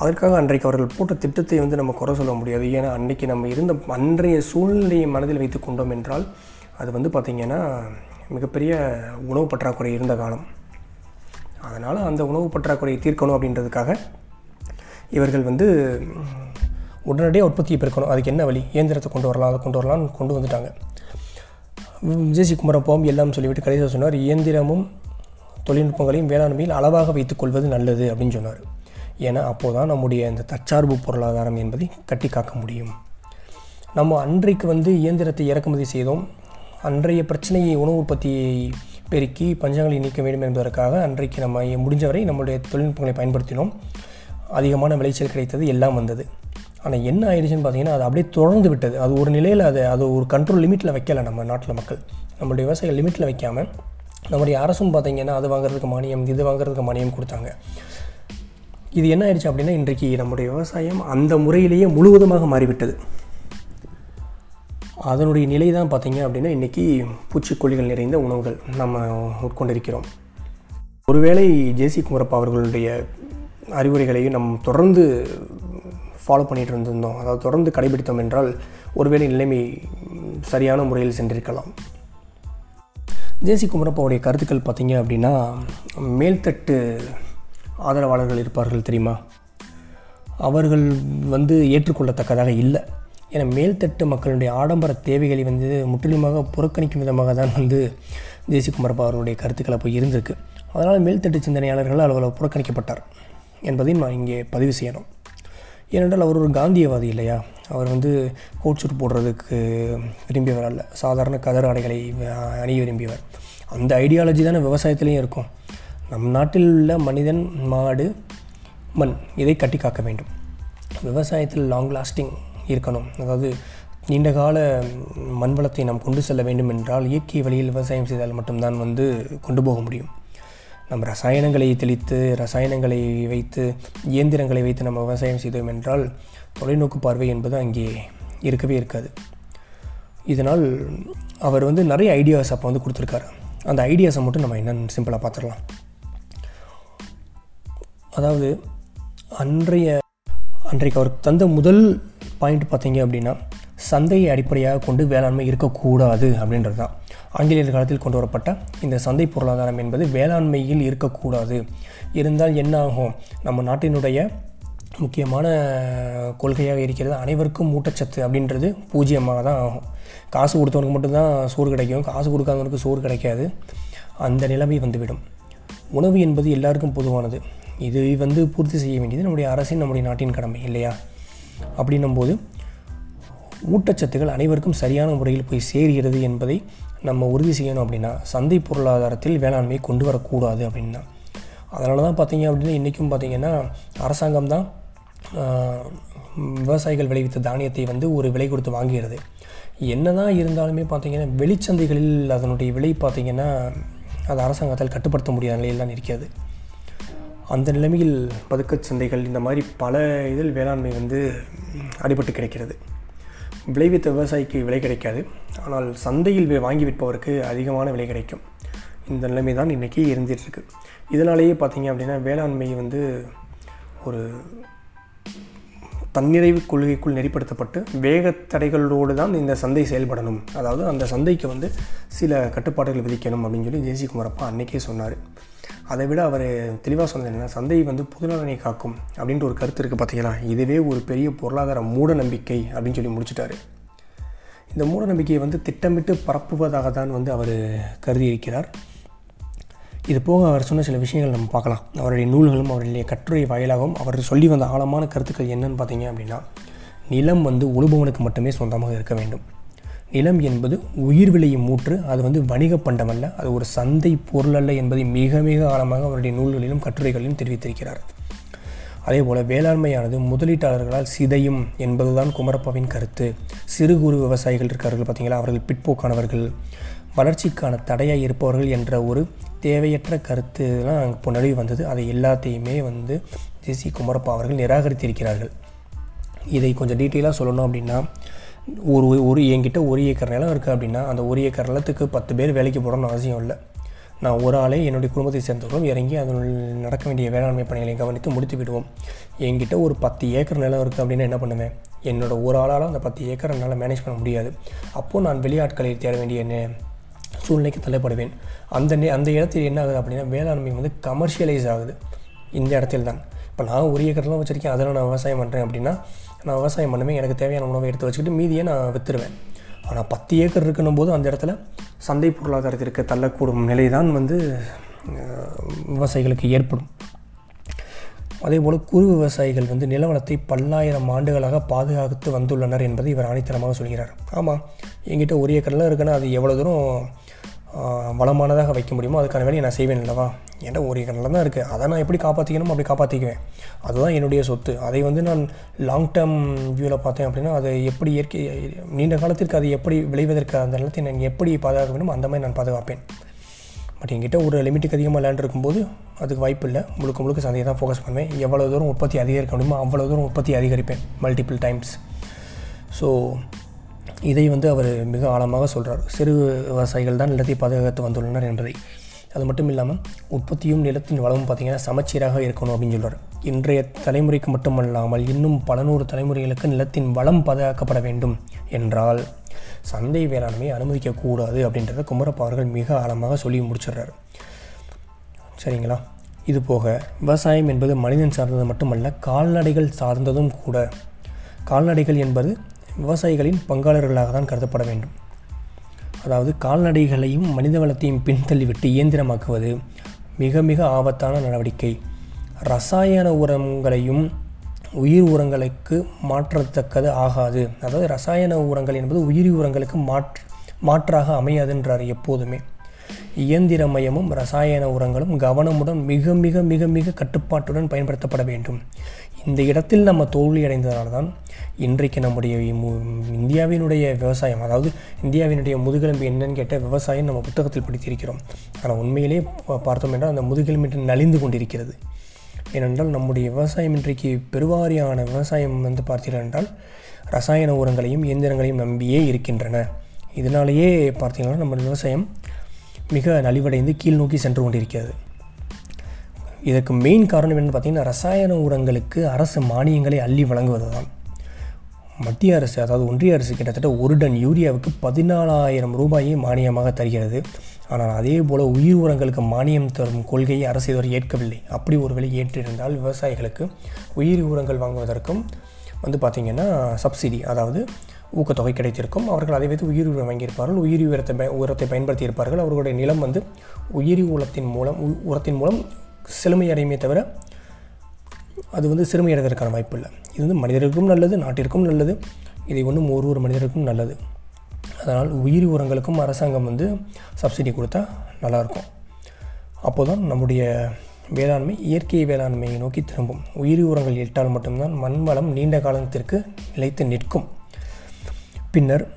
அதற்காக அன்றைக்கு அவர்கள் போட்ட திட்டத்தை வந்து நம்ம குறை சொல்ல முடியாது. ஏன்னா அன்றைக்கி நம்ம இருந்த அன்றைய சூழ்நிலையை மனதில் வைத்து கொண்டோம் என்றால் அது வந்து பார்த்திங்கன்னா மிகப்பெரிய உணவு பற்றாக்குறை இருந்த காலம். அதனால் அந்த உணவு பற்றாக்குறையை தீர்க்கணும் அப்படின்றதுக்காக இவர்கள் வந்து உடனடியாக உற்பத்தியை பெருக்கணும். அதுக்கு என்ன வழி? இயந்திரத்தை கொண்டு வரலாம் அதை கொண்டு வரலாம்னு கொண்டு வந்துட்டாங்க. விஜய் போம் எல்லாம் சொல்லிவிட்டு கடைசியாக சொன்னார் இயந்திரமும் தொழில்நுட்பங்களையும் வேளாண்மையில் அளவாக வைத்துக்கொள்வது நல்லது அப்படின்னு சொன்னார். ஏன்னா அப்போது தான் நம்முடைய இந்த தற்சார்பு பொருளாதாரம் என்பதை கட்டி காக்க முடியும். நம்ம அன்றைக்கு வந்து இயந்திரத்தை இறக்குமதி செய்தோம். அன்றைய பிரச்சனையை உணவு உற்பத்தியை பெருக்கி பஞ்சங்களை நீக்க வேண்டும் என்பதற்காக அன்றைக்கு நம்ம முடிஞ்சவரை நம்முடைய தொழில்நுட்பங்களை பயன்படுத்தினோம். அதிகமான விளைச்சல் கிடைத்தது எல்லாம் வந்தது. ஆனால் என்ன ஆயிடுச்சுன்னு பார்த்தீங்கன்னா அது அப்படியே தொடர்ந்து விட்டது. அது ஒரு நிலையில் அது அது ஒரு கண்ட்ரோல் லிமிட்டில் வைக்கல நம்ம நாட்டில் மக்கள். நம்மளுடைய விவசாயிகள் லிமிட்டில் வைக்காமல் நம்முடைய அரசும் பார்த்தீங்கன்னா அது வாங்குறதுக்கு மானியம் இது வாங்குறதுக்கு மானியம் கொடுத்தாங்க. இது என்ன ஆயிடுச்சு அப்படின்னா இன்றைக்கு நம்முடைய விவசாயம் அந்த முறையிலேயே முழுவதுமாக மாறிவிட்டது. அதனுடைய நிலை தான் பார்த்தீங்க அப்படின்னா இன்றைக்கி பூச்சிக்கொல்லிகள் நிறைந்த உணவுகள் நம்ம உட்கொண்டிருக்கிறோம். ஒருவேளை ஜேசி குமரப்பா அவர்களுடைய அறிவுரைகளையும் நம் தொடர்ந்து ஃபாலோ பண்ணிகிட்டு இருந்திருந்தோம். அதாவது தொடர்ந்து கடைபிடித்தோம் என்றால் ஒருவேளை நிலைமை சரியான முறையில் சென்றிருக்கலாம். ஜேசி குமரப்பாவுடைய கருத்துக்கள் பார்த்தீங்க அப்படின்னா மேல்தட்டு ஆதரவாளர்கள் இருப்பார்கள் தெரியுமா? அவர்கள் வந்து ஏற்றுக்கொள்ளத்தக்கதாக இல்லை. என மேல்தட்டு மக்களுடைய ஆடம்பர தேவைகளை வந்து முற்றிலுமாக புறக்கணிக்கும் விதமாக தான் வந்து ஜேசி அவருடைய கருத்துக்களை கருத்துக்கள் அப்போ இருந்திருக்கு. அதனால் மேல்தட்டு சிந்தனையாளர்கள் அவ்வளவு புறக்கணிக்கப்பட்டார் என்பதையும் நான் இங்கே பதிவு செய்யணும். ஏனென்றால் அவர் ஒரு காந்தியவாதி இல்லையா? அவர் வந்து கோட் சூட் போடுறதுக்கு விரும்பியவர் அல்ல. சாதாரண கதர் ஆடைகளை அணிய விரும்பியவர். அந்த ஐடியாலஜி தானே விவசாயத்துலேயும் இருக்கும். நம் நாட்டில் உள்ள மனிதன் மாடு மண் இதை கட்டி காக்க வேண்டும். விவசாயத்தில் லாங் லாஸ்டிங் இருக்கணும். அதாவது நீண்டகால மண் வளத்தை நாம் கொண்டு செல்ல வேண்டும் என்றால் இயற்கை வழியில் விவசாயம் செய்தால் மட்டும்தான் வந்து கொண்டு போக முடியும். நம்ம ரசாயனங்களை தெளித்து ரசாயனங்களை வைத்து இயந்திரங்களை வைத்து நம்ம விவசாயம் செய்தோம் என்றால் தொலைநோக்கு பார்வை என்பது அங்கே இருக்கவே இருக்காது. இதனால் அவர் வந்து நிறைய ஐடியாஸ் அப்போ வந்து கொடுத்துருக்காரு. அந்த ஐடியாஸை மட்டும் நம்ம என்னென்னு சிம்பிளாக பார்த்துடலாம் அதாவது அன்றைய அன்றைக்கு அவர் தந்த முதல் பாயிண்ட் பார்த்தீங்க அப்படின்னா சந்தையை அடிப்படையாக கொண்டு வேளாண்மை இருக்கக்கூடாது அப்படின்றது தான். ஆங்கிலேயர் காலத்தில் கொண்டு வரப்பட்ட இந்த சந்தை பொருளாதாரம் என்பது வேளாண்மையில் இருக்கக்கூடாது. இருந்தால் என்ன ஆகும்? நம்ம நாட்டினுடைய முக்கியமான கொள்கையாக இருக்கிறது அனைவருக்கும் ஊட்டச்சத்து அப்படின்றது பூஜ்ஜியமாக தான் ஆகும். காசு கொடுத்தவனுக்கு மட்டும்தான் சோறு கிடைக்கும். காசு கொடுக்காதவனுக்கு சோறு கிடைக்காது. அந்த நிலைமை வந்துவிடும். உணவு என்பது எல்லாருக்கும் பொதுவானது. இது வந்து பூர்த்தி செய்ய வேண்டியது நம்முடைய அரசின் நம்முடைய நாட்டின் கடமை இல்லையா? அப்படின்னும்போது ஊட்டச்சத்துக்கள் அனைவருக்கும் சரியான முறையில் போய் சேர்கிறது என்பதை நம்ம உறுதி செய்யணும் அப்படின்னா சந்தை பொருளாதாரத்தில் வேளாண்மையை கொண்டு வரக்கூடாது அப்படின்னா. அதனால தான் பார்த்தீங்க அப்படின்னா இன்றைக்கும் பார்த்தீங்கன்னா அரசாங்கம் தான் ஆஹ், விவசாயிகள் விளைவித்த தானியத்தை வந்து ஒரு விலை கொடுத்து வாங்குகிறது. என்னதான் இருந்தாலுமே பார்த்தீங்கன்னா வெளிச்சந்தைகளில் அதனுடைய விலை பார்த்தீங்கன்னா அது அரசாங்கத்தால் கட்டுப்படுத்த முடியாத நிலையில் தான் இருக்கிறது. அந்த நிலைமையில் பதுக்கச் சந்தைகள் இந்த மாதிரி பல இதில் வேளாண்மை வந்து அடிபட்டு கிடைக்கிறது. விளைவித்த விவசாயிக்கு விலை கிடைக்காது. ஆனால் சந்தையில் வாங்கி விற்பவருக்கு அதிகமான விலை கிடைக்கும். இந்த நிலைமை தான் இன்றைக்கி இருந்துகிட்ருக்கு இதனாலேயே பார்த்திங்க அப்படின்னா வேளாண்மை வந்து ஒரு தன்னிறைவு கொள்கைக்குள் நெறிப்படுத்தப்பட்டு வேகத்தடைகளோடு தான் இந்த சந்தை செயல்படணும். அதாவது அந்த சந்தைக்கு வந்து சில கட்டுப்பாடுகள் விதிக்கணும் அப்படின்னு சொல்லி ஜேசி குமாரப்பா அன்றைக்கே சொன்னார். அதை விட அவர் தெளிவாக சொன்னது என்னன்னா சந்தை வந்து பொதுநலனை காக்கும் அப்படின்ற ஒரு கருத்து இருக்குது பார்த்தீங்களா இதுவே ஒரு பெரிய பொருளாதார மூட நம்பிக்கை அப்படின்னு சொல்லி முடிச்சுட்டாரு. இந்த மூட நம்பிக்கையை வந்து திட்டமிட்டு பரப்புவதாக தான் வந்து அவர் கருதி இருக்கிறார் இது போக அவர் சொன்ன சில விஷயங்கள் நம்ம பார்க்கலாம். அவருடைய நூல்களும் அவருடைய கட்டுரை வாயிலாகவும் அவர் சொல்லி வந்த ஆழமான கருத்துக்கள் என்னன்னு பார்த்தீங்க அப்படின்னா நிலம் வந்து உழுபவனுக்கு மட்டுமே சொந்தமாக இருக்க வேண்டும். நிலம் என்பது உயிர் விலையும் மூற்று அது வந்து வணிக பண்டம் அல்ல அது ஒரு சந்தை பொருள் அல்ல என்பதை மிக மிக ஆழமாக அவருடைய நூல்களிலும் கட்டுரைகளிலும் தெரிவித்திருக்கிறார். அதே போல் வேளாண்மையானது முதலீட்டாளர்களால் சிதையும் என்பதுதான் குமரப்பாவின் கருத்து. சிறு குறு விவசாயிகள் இருக்கார்கள் பார்த்தீங்களா? அவர்கள் பிற்போக்கானவர்கள். வளர்ச்சிக்கான தடையாக இருப்பவர்கள் என்ற ஒரு தேவையற்ற கருத்துலாம் இப்போ நழுவி வந்தது. அதை எல்லாத்தையுமே வந்து ஜெசி குமரப்பா அவர்கள் நிராகரித்திருக்கிறார்கள். இதை கொஞ்சம் டீட்டெயிலாக சொல்லணும் அப்படின்னா ஒரு ஒரு என்கிட்ட ஒரு ஏக்கர் நிலம் இருக்குது அப்படின்னா அந்த ஒரு ஏக்கர் நிலத்துக்கு பத்து பேர் வேலைக்கு போடணும்னு அவசியம் இல்லை. நான் ஒரு ஆளே என்னுடைய குடும்பத்தை சேர்ந்தவர்களும் இறங்கி அதனுள் நடக்க வேண்டிய வேளாண்மை பணிகளை கவனித்து முடித்து விடுவோம். என்கிட்ட ஒரு பத்து ஏக்கர் நிலம் இருக்குது அப்படின்னா என்ன பண்ணுவேன்? என்னோட ஒரு ஆளால் அந்த பத்து ஏக்கர் என்னால் மேனேஜ் பண்ண முடியாது. அப்போது நான் வெளியாட்களை தேட வேண்டிய சூழ்நிலைக்கு தள்ளப்படுவேன். அந்த நே அந்த இடத்தில் என்ன ஆகுது அப்படின்னா வேளாண்மை வந்து கமர்ஷியலைஸ் ஆகுது. இந்த இடத்துல தான். இப்போ நான் ஒரு ஏக்கர்லாம் வச்சுருக்கேன். அதில் நான் விவசாயம் பண்ணுறேன் அப்படின்னா நான் விவசாயம் பண்ணுவேன் எனக்கு தேவையான உணவை எடுத்து வச்சுக்கிட்டு மீதியை நான் விற்றுருவேன் ஆனால் பத்து ஏக்கர் இருக்கணும் போது அந்த இடத்துல சந்தை பொருளாதாரத்திற்கு தள்ளக்கூடும் நிலை தான் வந்து விவசாயிகளுக்கு ஏற்படும். அதே போல் குறு விவசாயிகள் வந்து நிலவளத்தை பல்லாயிரம் ஆண்டுகளாக பாதுகாத்து வந்துள்ளனர் என்பதை இவர் ஆணித்தனமாக சொல்கிறார். ஆமாம் என்கிட்ட ஒரு ஏக்கர்லாம் இருக்குன்னா அது எவ்வளோ தூரம் வளமானதாக வைக்க முடியுமோ அதுக்கான வேலையை நான் செய்வேன் அல்லவா? ஏன்னா ஒரு ஏக்கர் தான் இருக்குது அதை நான் எப்படி காப்பாற்றிக்கணும் அப்படி காப்பாற்றிக்குவேன் அதுதான் என்னுடைய சொத்து. அதை வந்து நான் லாங் டேர்ம் வியூவில் பார்த்தேன் அப்படின்னா அதை எப்படி இயற்கை நீண்ட காலத்திற்கு அது எப்படி விளைவதற்கு அந்த நிலத்தை நான் எப்படி பாதுகாக்க வேண்டும் அந்த மாதிரி நான் பாதுகாப்பேன். பட் என்கிட்ட ஒரு லிமிட்டுக்கு அதிகமாக லேண்ட் இருக்கும்போது அதுக்கு வாய்ப்பு இல்லை. முழுக்க முழுக்க சந்தையை தான் ஃபோக்கஸ் பண்ணுவேன். எவ்வளோ தூரம் உற்பத்தி அதிகரிக்க முடியுமோ அவ்வளோ தூரம் உற்பத்தி அதிகரிப்பேன் மல்டிபிள் டைம்ஸ் ஸோ இதை வந்து அவர் மிக ஆழமாக சொல்கிறார் சிறு விவசாயிகள் தான் நிலத்தை பாதுகாத்து வந்துள்ளனர் என்பதை. அது மட்டும் இல்லாமல் உற்பத்தியும் நிலத்தின் வளமும் பார்த்திங்கன்னா சமச்சீராக இருக்கணும் அப்படின்னு சொல்கிறார் இன்றைய தலைமுறைக்கு மட்டுமல்லாமல் இன்னும் பல நூறு தலைமுறைகளுக்கு நிலத்தின் வளம் பாதுகாக்கப்பட வேண்டும் என்றால் சந்தை வேளாண்மையை அனுமதிக்கக்கூடாது அப்படின்றத குமரப்பா அவர்கள் மிக ஆழமாக சொல்லி முடிச்சிடுறாரு. சரிங்களா? இது போக விவசாயம் என்பது மனிதன் சார்ந்தது மட்டுமல்ல கால்நடைகள் சார்ந்ததும் கூட. கால்நடைகள் என்பது விவசாயிகளின் பங்காளர்களாக தான் கருதப்பட வேண்டும். அதாவது கால்நடைகளையும் மனித வளத்தையும் பின்தள்ளிவிட்டு இயந்திரமாக்குவது மிக மிக ஆபத்தான நடவடிக்கை. ரசாயன உரங்களையும் உயிர் உரங்களுக்கு மாற்றத்தக்கது ஆகாது. அதாவது ரசாயன உரங்கள் என்பது உயிரி உரங்களுக்கு மாற்று மாற்றாக அமையாதுன்றார் எப்போதுமே. இயந்திரமயமும் ரசாயன உரங்களும் கவனமுடன் மிக மிக மிக மிக கட்டுப்பாட்டுடன் பயன்படுத்தப்பட வேண்டும். இந்த இடத்தில் நம்ம தோல்வி அடைந்ததால் தான் இன்றைக்கு நம்முடைய மு- இந்தியாவினுடைய விவசாயம் அதாவது இந்தியாவினுடைய முதுகெலும்பு என்னன்னு கேட்ட விவசாயம் நம்ம புத்தகத்தில் படித்திருக்கிறோம். ஆனால் உண்மையிலே பார்த்தோம் என்றால் அந்த முதுகெலும்பு இன்று நலிந்து கொண்டிருக்கிறது. ஏனென்றால் நம்முடைய விவசாயம் இன்றைக்கு பெருவாரியான விவசாயம் வந்து பார்த்தீர்கள் என்றால் ரசாயன உரங்களையும் இயந்திரங்களையும் நம்பியே இருக்கின்றன. இதனாலேயே பார்த்தீங்கன்னா நம்ம விவசாயம் மிக நலிவடைந்து கீழ் நோக்கி சென்று கொண்டிருக்கிறது. இதற்கு மெயின் காரணம் என்னென்னு பார்த்தீங்கன்னா ரசாயன உரங்களுக்கு அரசு மானியங்களை அள்ளி வழங்குவது தான் மத்திய அரசு அதாவது ஒன்றிய அரசு கிட்டத்தட்ட ஒரு டன் யூரியாவுக்கு பதினாலாயிரம் ரூபாயை மானியமாக தருகிறது. ஆனால் அதே போல் உயிர் உரங்களுக்கு மானியம் தரும் கொள்கையை அரசு இதுவரை ஏற்கவில்லை. அப்படி ஒரு விலை ஏற்றிருந்தால் விவசாயிகளுக்கு உயிர் உரங்கள் வாங்குவதற்கும் வந்து பார்த்திங்கன்னா சப்சிடி அதாவது ஊக்கத்தொகை கிடைத்திருக்கும். அவர்கள் அதை வைத்து உயிர் உரம் வாங்கியிருப்பார்கள். உயிரி உரத்தை உரத்தை பயன்படுத்தியிருப்பார்கள். அவர்களுடைய நிலம் வந்து உயிரி உலத்தின் மூலம் உ- உரத்தின் மூலம் செழுமை அடையுமே தவிர அது வந்து சிறுமையடைவதற்கான வாய்ப்பு இல்லை. இது வந்து மனிதருக்கும் நல்லது நாட்டிற்கும் நல்லது. இதை ஒன்றும் ஒரு ஒரு மனிதருக்கும் நல்லது. அதனால் உயிரி உரங்களுக்கும் அரசாங்கம் வந்து சப்சிடி கொடுத்தா நல்லாயிருக்கும். அப்போ தான் நம்முடைய வேளாண்மை இயற்கை வேளாண்மையை நோக்கி திரும்பும். உயிரி உரங்கள் இட்டால் மட்டும்தான் மண் வளம் நீண்ட காலத்திற்கு நிலைத்து நிற்கும். பின்னர்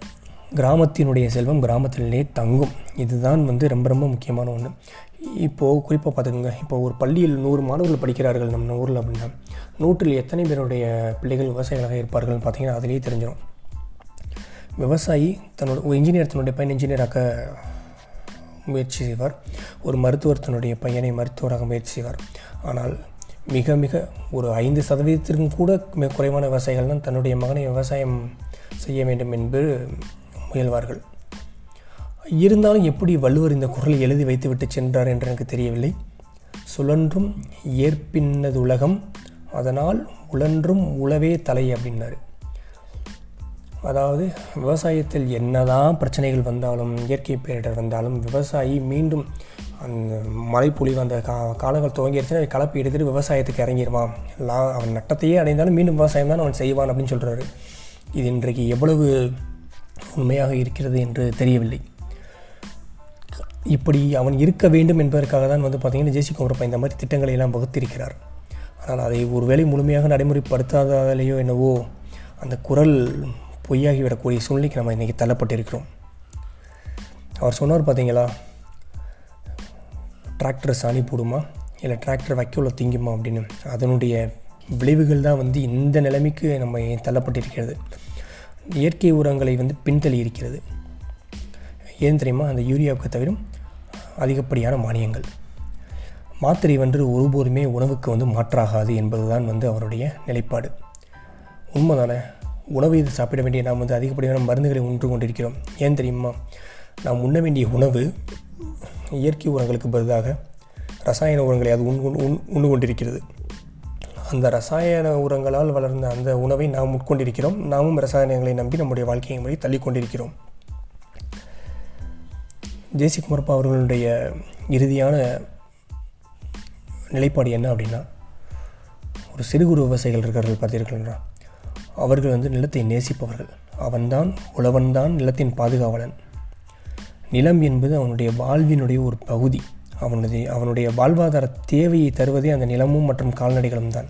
கிராமத்தினுடைய செல்வம் கிராமத்திலே தங்கும். இதுதான் வந்து ரொம்ப ரொம்ப முக்கியமான ஒன்று இப்போது குறிப்பாக பார்த்துக்கோங்க. இப்போ ஒரு பள்ளியில் நூறு மாணவர்கள் படிக்கிறார்கள் நம்ம ஊரில் அப்படின்னா நூற்றில் எத்தனை பேருடைய பிள்ளைகள் விவசாயிகளாக இருப்பார்கள்னு பார்த்தீங்கன்னா அதிலேயே தெரிஞ்சிடும் விவசாயி தன்னோட ஒரு இன்ஜினியர் தன்னுடைய பையன் இன்ஜினியராக முயற்சி செய்வார். ஒரு மருத்துவர் தன்னுடைய பையனை மருத்துவராக முயற்சி செய்வார். ஆனால் மிக மிக ஒரு ஐந்து சதவீதத்திற்கும் கூட மிக குறைவான விவசாயிகள் தான் தன்னுடைய மகனை விவசாயம் செய்ய வேண்டும் என்று முயல்வார்கள். இருந்தாலும் எப்படி வள்ளுவர் இந்த குரலை எழுதி வைத்துவிட்டு சென்றார் என்று எனக்கு தெரியவில்லை. சுழன்றும் ஏற்பின்னது உலகம் அதனால் உழன்றும் உழவே தலை அப்படின்னாரு. அதாவது விவசாயத்தில் என்னதான் பிரச்சனைகள் வந்தாலும் இயற்கை பேரிடர் வந்தாலும் விவசாயி மீண்டும் அந்த மழைப்பொழிவு அந்த கா காலங்கள் துவங்கிடுச்சுன்னா அவன் கலப்பை எடுத்துட்டு விவசாயத்துக்கு இறங்கிடுவான் லா அவன் நட்டத்தையே அடைந்தாலும் மீண்டும் விவசாயம் தான் அவன் செய்வான் அப்படின்னு சொல்கிறாரு இது இன்றைக்கு எவ்வளவு உண்மையாக இருக்கிறது என்று தெரியவில்லை. இப்படி அவன் இருக்க வேண்டும் என்பதற்காக தான் வந்து பார்த்திங்கன்னா ஜேசி குமரப்பா இந்த மாதிரி திட்டங்களை எல்லாம் வகுத்திருக்கிறார். ஆனால் அதை ஒருவேளை முழுமையாக நடைமுறைப்படுத்தாதாலேயோ என்னவோ அந்த குரல் பொய்யாகி விடக்கூடிய சூழ்நிலைக்கு நம்ம இன்றைக்கி தள்ளப்பட்டிருக்கிறோம். அவர் சொன்னார் பார்த்தீங்களா? டிராக்டர் சாணி போடுமா? இல்லை டிராக்டர் வைக்கோல திங்குமா அப்படின்னு. அதனுடைய விளைவுகள் தான் வந்து இந்த நிலைமைக்கு நம்ம தள்ளப்பட்டிருக்கிறது? இயற்கை உரங்களை வந்து பின்தள்ளி இருக்கிறது. ஏன் தெரியுமா? அந்த யூரியாவுக்கு தவிர அதிகப்படியான மானியங்கள். மாத்திரை வந்து ஒருபோதுமே உணவுக்கு வந்து மாற்றாகாது என்பதுதான் வந்து அவருடைய நிலைப்பாடு. உண்மைதானே? உணவு இது சாப்பிட வேண்டிய நாம் வந்து அதிகப்படியான மருந்துகளை உண்டு கொண்டிருக்கிறோம். ஏன் தெரியுமா? நாம் உண்ண வேண்டிய உணவு இயற்கை உரங்களுக்கு பதிலாக ரசாயன உரங்களை அது உண் உண் உண் உண்டு கொண்டிருக்கிறது. அந்த ரசாயன உரங்களால் வளர்ந்த அந்த உணவை நாம் உட்கொண்டிருக்கிறோம். நாமும் ரசாயனங்களை நம்பி நம்முடைய வாழ்க்கையை முறை தள்ளி கொண்டிருக்கிறோம். ஜேசி அவர்களுடைய இறுதியான நிலைப்பாடு என்ன அப்படின்னா ஒரு சிறு குறு விவசாயிகள் இருக்கிறார்கள் பார்த்தீர்களா அவர்கள் வந்து நிலத்தை நேசிப்பவர்கள். அவன்தான் உழவன்தான் நிலத்தின் பாதுகாவலன். நிலம் என்பது அவனுடைய வாழ்வினுடைய ஒரு பகுதி. அவனுடைய அவனுடைய வாழ்வாதார தேவையை தருவதே அந்த நிலமும் மற்றும் கால்நடைகளும் தான்.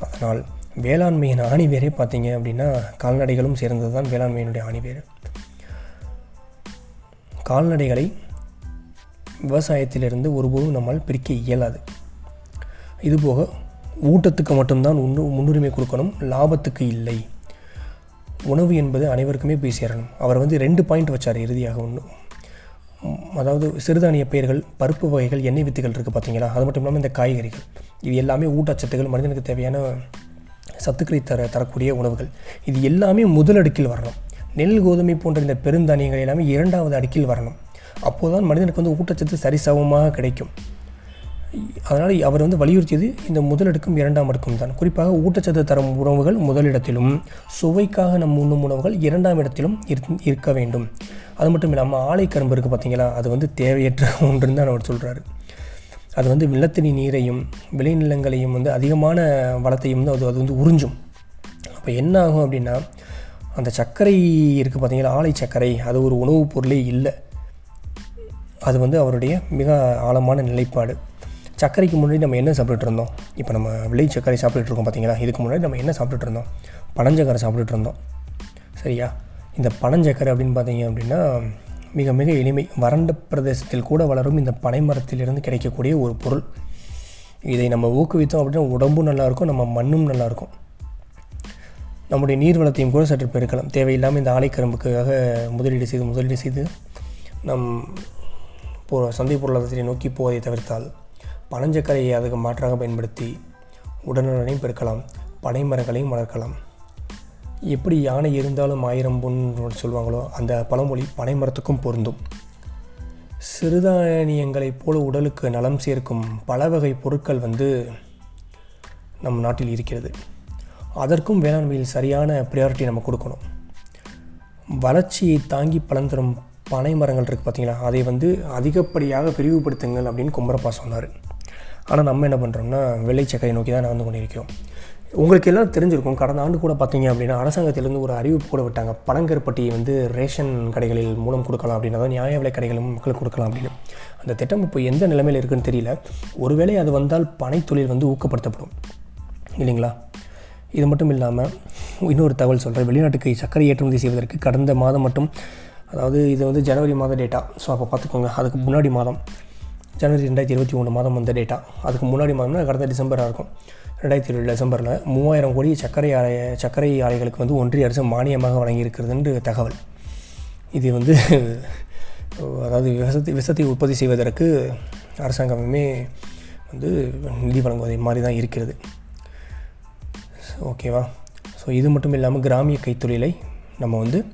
அதனால் வேளாண்மையின் ஆணிவேரே பார்த்தீங்க அப்படின்னா கால்நடைகளும் சேர்ந்தது தான் வேளாண்மையினுடைய ஆணிவேர். கால்நடைகளை விவசாயத்திலிருந்து ஒருபோதும் நம்மால் பிரிக்க இயலாது. இதுபோக ஊட்டத்துக்கு மட்டும்தான் உன்னு முன்னுரிமை கொடுக்கணும் லாபத்துக்கு இல்லை. உணவு என்பது அனைவருக்குமே போய் சேரணும். அவர் வந்து ரெண்டு பாயிண்ட் வச்சார் இறுதியாக ஒன்று அதாவது சிறுதானிய பயிர்கள் பருப்பு வகைகள் எண்ணெய் வித்துகள் இருக்குது பார்த்தீங்களா அது மட்டும் இல்லாமல் இந்த காய்கறிகள். இது எல்லாமே ஊட்டச்சத்துகள் மனிதனுக்கு தேவையான சத்துக்களை தர தரக்கூடிய உணவுகள். இது எல்லாமே முதலடுக்கில் வரணும். நெல் கோதுமை போன்ற இந்த பெருந்தானியங்கள் எல்லாமே இரண்டாவது அடுக்கில் வரணும். அப்போதுதான் மனிதனுக்கு வந்து ஊட்டச்சத்து சரிசமமாக கிடைக்கும். அதனால் அவர் வந்து வலியுறுத்தியது இந்த முதலிடக்கும் இரண்டாம் அடுக்கும் தான். குறிப்பாக ஊட்டச்சத்து தரும் உணவுகள் முதலிடத்திலும் சுவைக்காக நம் உண்ணும் உணவுகள் இரண்டாம் இடத்திலும் இருக்க வேண்டும். அது மட்டும் இல்லாமல் ஆலை கரும்பு இருக்குது பார்த்தீங்களா அது வந்து தேவையற்ற ஒன்றுன்னு தான் அவர் சொல்கிறாரு அது வந்து நிலத்தடி நீரையும் விளைநிலங்களையும் வந்து அதிகமான வளத்தையும் வந்து அது அது வந்து உறிஞ்சும். அப்போ என்ன ஆகும் அப்படின்னா அந்த சர்க்கரை இருக்குது பார்த்தீங்களா ஆலை சர்க்கரை. அது ஒரு உணவுப் பொருளே இல்லை. அது வந்து அவருடைய மிக ஆழமான நிலைப்பாடு. சர்க்கரைக்கு முன்னாடி நம்ம என்ன சாப்பிட்டுட்டு இருந்தோம்? இப்போ நம்ம விளை சர்க்கரை சாப்பிட்டுட்டு இருக்கோம் பார்த்தீங்களா இதுக்கு முன்னாடி நம்ம என்ன சாப்பிட்டுட்டு இருந்தோம்? பனஞ்சக்கரை சாப்பிட்டுட்டு இருந்தோம். சரியா? இந்த பனஞ்சக்கரை அப்படின்னு பார்த்தீங்க அப்படின்னா மிக மிக எளிமை. வறண்ட பிரதேசத்தில் கூட வளரும் இந்த பனை மரத்திலிருந்து கிடைக்கக்கூடிய ஒரு பொருள். இதை நம்ம ஊக்குவித்தோம் அப்படின்னா உடம்பும் நல்லாயிருக்கும் நம்ம மண்ணும் நல்லாயிருக்கும் நம்முடைய நீர் வளத்தையும் கூட சற்று பெருக்கலாம். தேவையில்லாமல் இந்த ஆலைக்கரும்புக்காக முதலீடு செய்து முதலீடு செய்து நம் சந்தை பொருளாதாரத்தை நோக்கி போவதை தவிர்த்தால் பனஞ்சக்கரையை அதுக்கு மாற்றாக பயன்படுத்தி உடனுடனையும் பெருக்கலாம். பனை மரங்களையும் வளர்க்கலாம். எப்படி யானை இருந்தாலும் ஆயிரம் பொன் சொல்லுவாங்களோ அந்த பழமொழி பனை மரத்துக்கும் பொருந்தும். சிறுதானியங்களைப் போல உடலுக்கு நலம் சேர்க்கும் பல வகை பொருட்கள் வந்து நம் நாட்டில் இருக்கிறது. அதற்கும் வேளாண்மையில் சரியான ப்ரியாரிட்டி நம்ம கொடுக்கணும். வளர்ச்சியை தாங்கி பலன் தரும் பனை மரங்கள் இருக்குது பார்த்திங்களா? அதை வந்து அதிகப்படியாக விரிவுபடுத்துங்கள் அப்படின்னு கும்பரப்பா சொன்னார். ஆனால் நம்ம என்ன பண்ணுறோம்னா வெள்ளைச்சக்கையை நோக்கி தான் வந்து கொண்டிருக்கிறோம். உங்களுக்கு எல்லாம் தெரிஞ்சிருக்கும் கடந்த ஆண்டு கூட பார்த்தீங்க அப்படின்னா அரசாங்கத்திலேருந்து ஒரு அறிவிப்பு கூட விட்டாங்க. பனங்கருப்பட்டியை வந்து ரேஷன் கடைகளில் மூலம் கொடுக்கலாம் அப்படின்னு அதாவது நியாய விலை கடைகளும் மக்களுக்கு கொடுக்கலாம் அப்படின்னு. அந்த திட்டம் இப்போ எந்த நிலைமையில் இருக்குன்னு தெரியல. ஒருவேளை அது வந்தால் பனைத்தொழில் வந்து ஊக்கப்படுத்தப்படும். இல்லைங்களா? இது மட்டும் இல்லாமல் இன்னொரு தகவல் சொல்கிறேன் வெளிநாட்டுக்கு சர்க்கரை ஏற்றுமதி செய்வதற்கு கடந்த மாதம் மட்டும் அதாவது இது வந்து ஜனவரி மாத டேட்டா ஸோ அப்போ பார்த்துக்கோங்க. அதுக்கு முன்னாடி மாதம் ஜனவரி ரெண்டாயிரத்தி இருபத்தி மூணு மாதம் வந்த டேட்டா அதுக்கு முன்னாடி மாதம்னா கடந்த டிசம்பராக இருக்கும். ரெண்டாயிரத்தி இருபது டிசம்பரில் மூவாயிரம் கோடி சர்க்கரை ஆலை சர்க்கரை ஆலைகளுக்கு வந்து ஒன்றிய அரசு மானியமாக வழங்கியிருக்கிறதுன்னு தகவல். இது வந்து அதாவது விவசத்தை விஷத்தை உற்பத்தி செய்வதற்கு அரசாங்கமே வந்து நிதி வழங்குவதை மாதிரி தான் இருக்கிறது. ஓகேவா? ஸோ இது மட்டும் இல்லாமல் கிராமிய கைத்தொழிலை நம்ம வந்து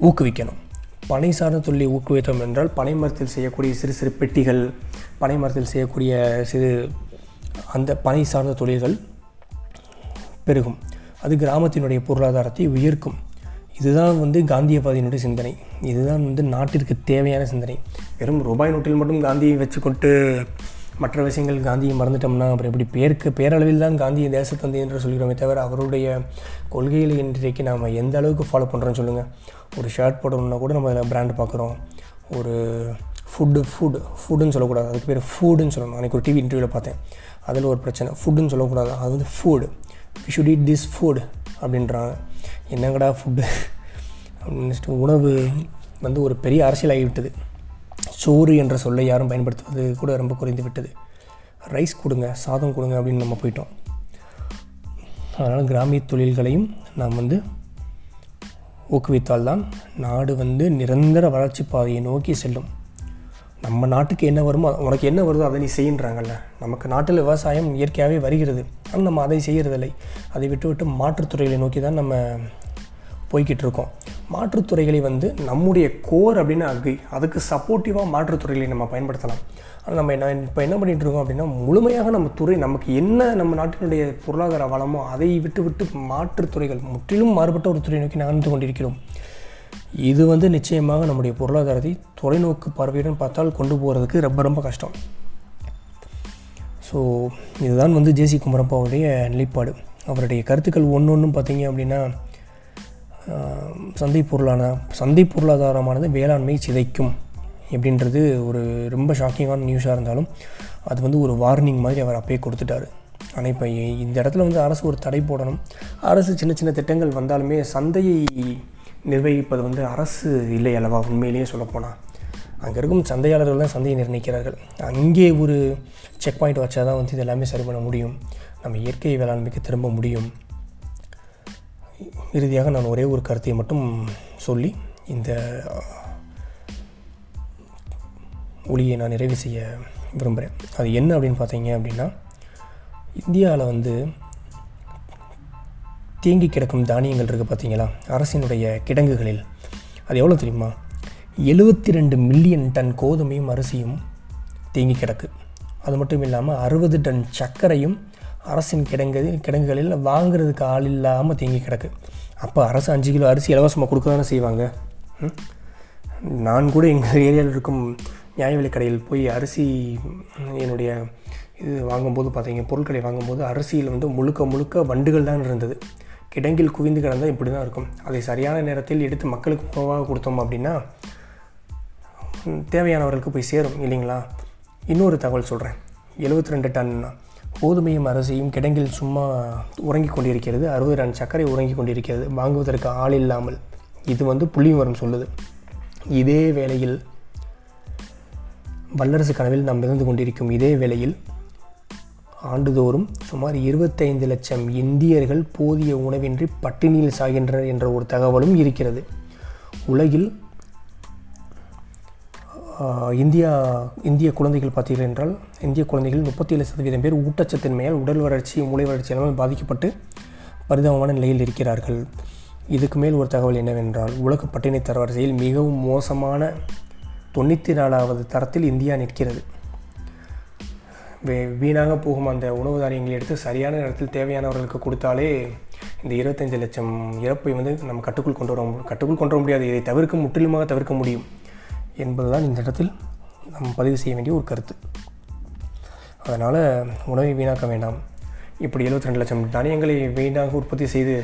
ஊக்குவிக்கணும். பனை சார்ந்த தொழிலை ஊக்குவித்தோம் என்றால் பனை மரத்தில் செய்யக்கூடிய சிறு சிறு பெட்டிகள் பனை மரத்தில் செய்யக்கூடிய சிறு அந்த பனை சார்ந்த தொழில்கள் பெருகும். அது கிராமத்தினுடைய பொருளாதாரத்தை உயர்க்கும். இதுதான் வந்து காந்தியவாதியினுடைய சிந்தனை. இதுதான் வந்து நாட்டிற்கு தேவையான சிந்தனை. வெறும் ரூபாய் நோட்டில் மட்டும் காந்தியை வச்சுக்கொண்டு மற்ற விஷயங்கள் காந்தியை மறந்துட்டோம்னா அப்புறம் எப்படி பேருக்கு பேரளவில் தான் காந்தியை தேசத்தந்தை என்று சொல்கிறோமே தவிர அவருடைய கொள்கைகளை இன்றைக்கு நாம் எந்த அளவுக்கு ஃபாலோ பண்ணுறோன்னு சொல்லுங்கள் ஒரு ஷர்ட் போடணும்னா கூட நம்ம அதில் பிராண்ட் பார்க்குறோம். ஒரு ஃபுட்டு ஃபுட் ஃபுட்டுன்னு சொல்லக்கூடாது. அதுக்கு பேர் ஃபுட்டுன்னு சொல்லணும். அன்றைக்கி ஒரு டிவி இன்டர்வியூவில் பார்த்தேன். அதில் ஒரு பிரச்சனை. ஃபுட்டுன்னு சொல்லக்கூடாது. அது வந்து food we should eat this food அப்படின்றாங்க. என்னங்கடா ஃபுட்டு அப்படின்னு உணவு வந்து ஒரு பெரிய அரசியல் ஆகிவிட்டது சோறு என்ற சொல்லை யாரும் பயன்படுத்துவது கூட ரொம்ப குறைந்து விட்டது. ரைஸ் கொடுங்க சாதம் கொடுங்க அப்படின்னு நம்ம போயிட்டோம். அதனால் கிராமிய தொழில்களையும் நாம் வந்து ஊக்குவித்தால்தான் நாடு வந்து நிரந்தர வளர்ச்சி பாதையை நோக்கி செல்லும். நம்ம நாட்டுக்கு என்ன வருமோ உனக்கு என்ன வருதோ அதை நீ செய்யின்றாங்கல்ல. நமக்கு நாட்டில் விவசாயம் இயற்கையாகவே வருகிறது. ஆனால் நம்ம அதை செய்கிறதில்லை அதை விட்டு விட்டு மாற்றுத்துறைகளை நோக்கி தான் நம்ம போய்கிட்டு இருக்கோம் மாற்றுத்துறைகளை வந்து நம்முடைய கோர் அப்படின்னு அக்ரி அதுக்கு சப்போர்ட்டிவாக மாற்றுத்துறைகளை நம்ம பயன்படுத்தலாம். ஆனால் நம்ம என்ன இப்போ என்ன பண்ணிகிட்டு இருக்கோம் அப்படின்னா முழுமையாக நம்ம துறை நமக்கு என்ன நம்ம நாட்டினுடைய பொருளாதார வளமோ அதை விட்டு விட்டு மாற்றுத்துறைகள் முற்றிலும் மாறுபட்ட ஒரு துறை நோக்கி நகர்ந்து கொண்டிருக்கிறோம். இது வந்து நிச்சயமாக நம்முடைய பொருளாதாரத்தை தொலைநோக்கு பார்வையுடன் பார்த்தால் கொண்டு போகிறதுக்கு ரொம்ப ரொம்ப கஷ்டம். ஸோ இதுதான் வந்து ஜேசி குமரப்பாவுடைய நிலைப்பாடு. அவருடைய கருத்துக்கள் ஒன்று ஒன்றும் பார்த்தீங்க அப்படின்னா சந்தை பொருளான சந்தை பொருளாதாரமானது வேளாண்மை சிதைக்கும் எப்படின்றது ஒரு ரொம்ப ஷாக்கிங்கான நியூஸாக இருந்தாலும் அது வந்து ஒரு வார்னிங் மாதிரி அவர் அப்பயே கொடுத்துட்டாரு. ஆனால் இப்போ இந்த இடத்துல வந்து அரசு ஒரு தடை போடணும். அரசு சின்ன சின்ன திட்டங்கள் வந்தாலுமே சந்தையை நிர்வகிப்பது வந்து அரசு இல்லை அல்லவா? உண்மையிலேயே சொல்லப்போனால் அங்கே இருக்கும் சந்தையாளர்கள் தான் சந்தையை நிர்ணயிக்கிறார்கள். அங்கே ஒரு செக் பாயிண்ட் வச்சா தான் வந்து இது எல்லாமே சரி பண்ண முடியும். நம்ம இயற்கை வேளாண்மைக்கு திரும்ப முடியும். இறுதியாக நான் ஒரே ஒரு கருத்தை மட்டும் சொல்லி இந்த ஒளியை நான் நிறைவு செய்ய விரும்புகிறேன் அது என்ன அப்படின்னு பார்த்தீங்க அப்படின்னா இந்தியாவில் வந்து தேங்கி கிடக்கும் தானியங்கள் இருக்குது பார்த்தீங்களா? அரசினுடைய கிடங்குகளில். அது எவ்வளோ தெரியுமா? எழுபத்தி ரெண்டு மில்லியன் டன் கோதுமையும் அரிசியும் தேங்கி கிடக்கு. அது மட்டும் இல்லாமல் அறுபது டன் சர்க்கரையும் அரசின் கிடங்கு கிடங்குகளில் வாங்குறதுக்கு ஆள் இல்லாமல் தேங்கி கிடக்கு. அப்போ அரசு அஞ்சு கிலோ அரிசி இலவசமாக கொடுக்க தானே செய்வாங்க? நான் கூட எங்கள் ஏரியாவில் இருக்கும் நியாய கடையில் போய் அரிசி என்னுடைய இது வாங்கும்போது பார்த்தீங்க பொருட்களை வாங்கும்போது அரிசியில் வந்து முழுக்க முழுக்க வண்டுகள் தான் இருந்தது. கிடங்கில் குவிந்து கிடந்தால் இப்படி தான் இருக்கும். அதை சரியான நேரத்தில் எடுத்து மக்களுக்கு உணவாக கொடுத்தோம் அப்படின்னா தேவையானவர்களுக்கு போய் சேரும் இல்லைங்களா? இன்னொரு தகவல் சொல்கிறேன் எழுபத்தி ரெண்டு டன்னா கோதுமையும் அரசியும் கிடங்கில் சும்மா உறங்கி கொண்டிருக்கிறது. அறுபது ரன் சர்க்கரை உறங்கி கொண்டிருக்கிறது. வாங்குவதற்கு ஆள் இல்லாமல். இது வந்து புள்ளிவரம் சொல்லுது. இதே வேளையில் வல்லரசு கனவில் நாம் இருந்து கொண்டிருக்கும் இதே வேளையில் ஆண்டுதோறும் சுமார் இருபத்தைந்து லட்சம் இந்தியர்கள் போதிய உணவின்றி பட்டினியில் சாகின்றனர் என்ற ஒரு தகவலும் இருக்கிறது. உலகில் இந்தியா இந்திய குழந்தைகள் பார்த்தீர்கள் என்றால் இந்திய குழந்தைகள் முப்பத்தி ஏழு சதவீதம் பேர் ஊட்டச்சத்தின்மையால் உடல் வளர்ச்சி மூளை வளர்ச்சி எல்லாமே பாதிக்கப்பட்டு பரிதாபமான நிலையில் இருக்கிறார்கள். இதுக்கு மேல் ஒரு தகவல் என்னவென்றால் உலக பட்டினி தரவரிசையில் மிகவும் மோசமான தொண்ணூற்றி நாலாவது தரத்தில் இந்தியா நிற்கிறது. வே வீணாக போகும் அந்த உணவு தானியங்களை எடுத்து சரியான நேரத்தில் தேவையானவர்களுக்கு கொடுத்தாலே இந்த இருபத்தஞ்சு லட்சம் இறப்பை வந்து நம்ம கட்டுக்குள் கொண்டு வர கட்டுக்குள் கொண்டு வர முடியாது. இதை தவிர்க்க முற்றிலுமாக தவிர்க்க முடியும். என்பதுதான் இந்த இடத்தில் நாம் பதிவு செய்ய வேண்டிய ஒரு கருத்து. அதனால் உணவை வீணாக்க வேண்டாம். இப்படி எழுபத்தி ரெண்டு லட்சம் தானியங்களை வீணாக உற்பத்தி செய்து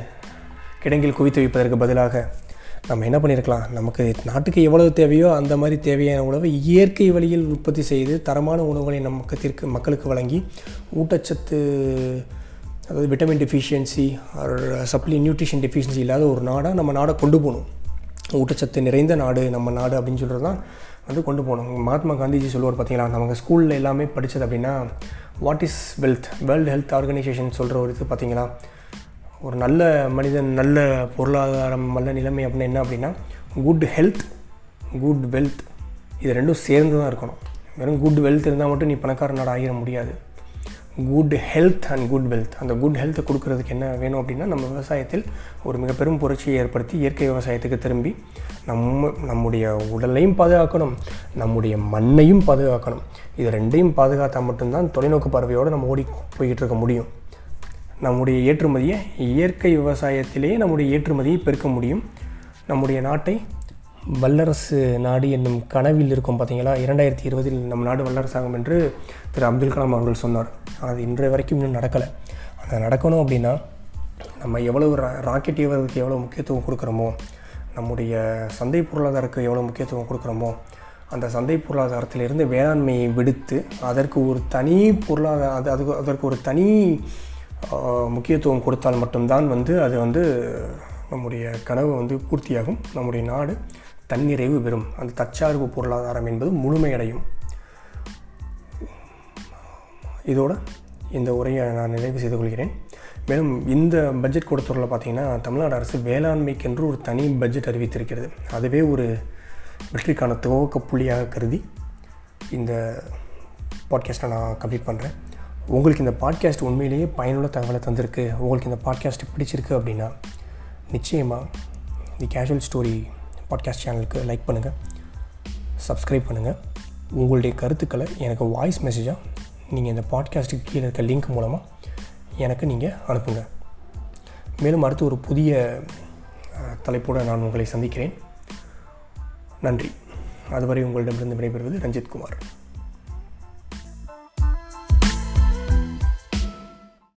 கிடங்கில் குவித்து வைப்பதற்கு பதிலாக நம்ம என்ன பண்ணியிருக்கலாம் நமக்கு நாட்டுக்கு எவ்வளவு தேவையோ அந்த மாதிரி தேவையான உணவை இயற்கை வழியில் உற்பத்தி செய்து தரமான உணவுகளை நமக்கு மக்களுக்கு வழங்கி ஊட்டச்சத்து அதாவது vitamin deficiency supply nutrition deficiency இல்லாத ஒரு நாடாக நம்ம நாடை கொண்டு போகணும். ஊட்டச்சத்து நிறைந்த நாடு நம்ம நாடு அப்படின்னு சொல்கிறது தான் வந்து கொண்டு போகணும். மகாத்மா காந்திஜி சொல்லுவார் பார்த்தீங்களா நமக்கு ஸ்கூலில் எல்லாமே படித்தது அப்படின்னா what is wealth world health organisation சொல்கிற ஒரு இது பார்த்தீங்களா ஒரு நல்ல மனிதன் நல்ல பொருளாதாரம் நல்ல நிலைமை அப்படின்னு என்ன அப்படின்னா குட் ஹெல்த் குட் வெல்த் இது ரெண்டும் சேர்ந்து தான் இருக்கணும். வெறும் குட் வெல்த் இருந்தால் மட்டும் நீ பணக்கார நாடு ஆகிட முடியாது. Good health and good wealth அந்த குட் ஹெல்த்தை கொடுக்கறதுக்கு என்ன வேணும் அப்படின்னா நம்ம விவசாயத்தில் ஒரு மிக பெரும் புரட்சியை ஏற்படுத்தி இயற்கை விவசாயத்துக்கு திரும்பி நம்ம நம்முடைய உடலையும் பாதுகாக்கணும் நம்முடைய மண்ணையும் பாதுகாக்கணும். இது ரெண்டையும் பாதுகாத்தால் மட்டும்தான் தொலைநோக்கு பார்வையோடு நம்ம ஓடி போய்கிட்டு இருக்க முடியும். நம்முடைய ஏற்றுமதியை இயற்கை விவசாயத்திலேயே நம்முடைய ஏற்றுமதியை பெருக்க முடியும். நம்முடைய நாட்டை வல்லரசு நாடு என்னும் கனவில் இருக்கும் பார்த்தீங்களா இரண்டாயிரத்தி இருபதில் நம் நாடு வல்லரசாகும் என்று திரு அப்துல் கலாம் அவர்கள் சொன்னார். ஆனால் அது இன்றைய வரைக்கும் இன்னும் நடக்கலை. அது நடக்கணும் அப்படின்னா நம்ம எவ்வளவு ரா ராக்கெட் ஏவுறதுக்கு எவ்வளோ முக்கியத்துவம் கொடுக்குறோமோ நம்முடைய சந்தை பொருளாதாரத்துக்கு எவ்வளோ முக்கியத்துவம் கொடுக்குறோமோ அந்த சந்தை பொருளாதாரத்திலிருந்து வேளாண்மையை விடுத்து அதற்கு ஒரு தனி பொருளாதார அது அதுக்கு அதற்கு ஒரு தனி முக்கியத்துவம் கொடுத்தால் மட்டும்தான் வந்து அது வந்து நம்முடைய கனவு வந்து பூர்த்தியாகும். நம்முடைய நாடு தன்னிறைவு பெறும். அந்த தற்சார்பு பொருளாதாரம் என்பது முழுமையடையும். இதோடு இந்த உரையை நான் நிறைவு செய்து கொள்கிறேன். மேலும் இந்த பட்ஜெட் கொடுத்துள்ள பார்த்தீங்கன்னா தமிழ்நாடு அரசு வேளாண்மைக்கென்று ஒரு தனி பட்ஜெட் அறிவித்திருக்கிறது. அதுவே ஒரு வெற்றிக்கான துவக்க புள்ளியாக கருதி இந்த பாட்காஸ்ட்டை நான் கம்ப்ளீட் பண்ணுறேன் உங்களுக்கு இந்த பாட்காஸ்ட் உண்மையிலேயே பயனுள்ள தகவலை தந்திருக்கு உங்களுக்கு இந்த பாட்காஸ்ட் பிடிச்சிருக்கு அப்படின்னா நிச்சயமாக தி கேஷுவல் ஸ்டோரி பாட்காஸ்ட் சேனலுக்கு லைக் பண்ணுங்கள் சப்ஸ்கிரைப் பண்ணுங்கள் உங்களுடைய கருத்துக்களை எனக்கு வாய்ஸ் மெசேஜாக நீங்கள் இந்த பாட்காஸ்ட்டுக்கு கீழே இருக்க லிங்க் மூலமாக எனக்கு நீங்கள் அனுப்புங்க. மேலும் அடுத்து ஒரு புதிய தலைப்போடு நான் உங்களை சந்திக்கிறேன். நன்றி. அதுவரை உங்களிடமிருந்து விடைபெறுவது ரஞ்சித் குமார்.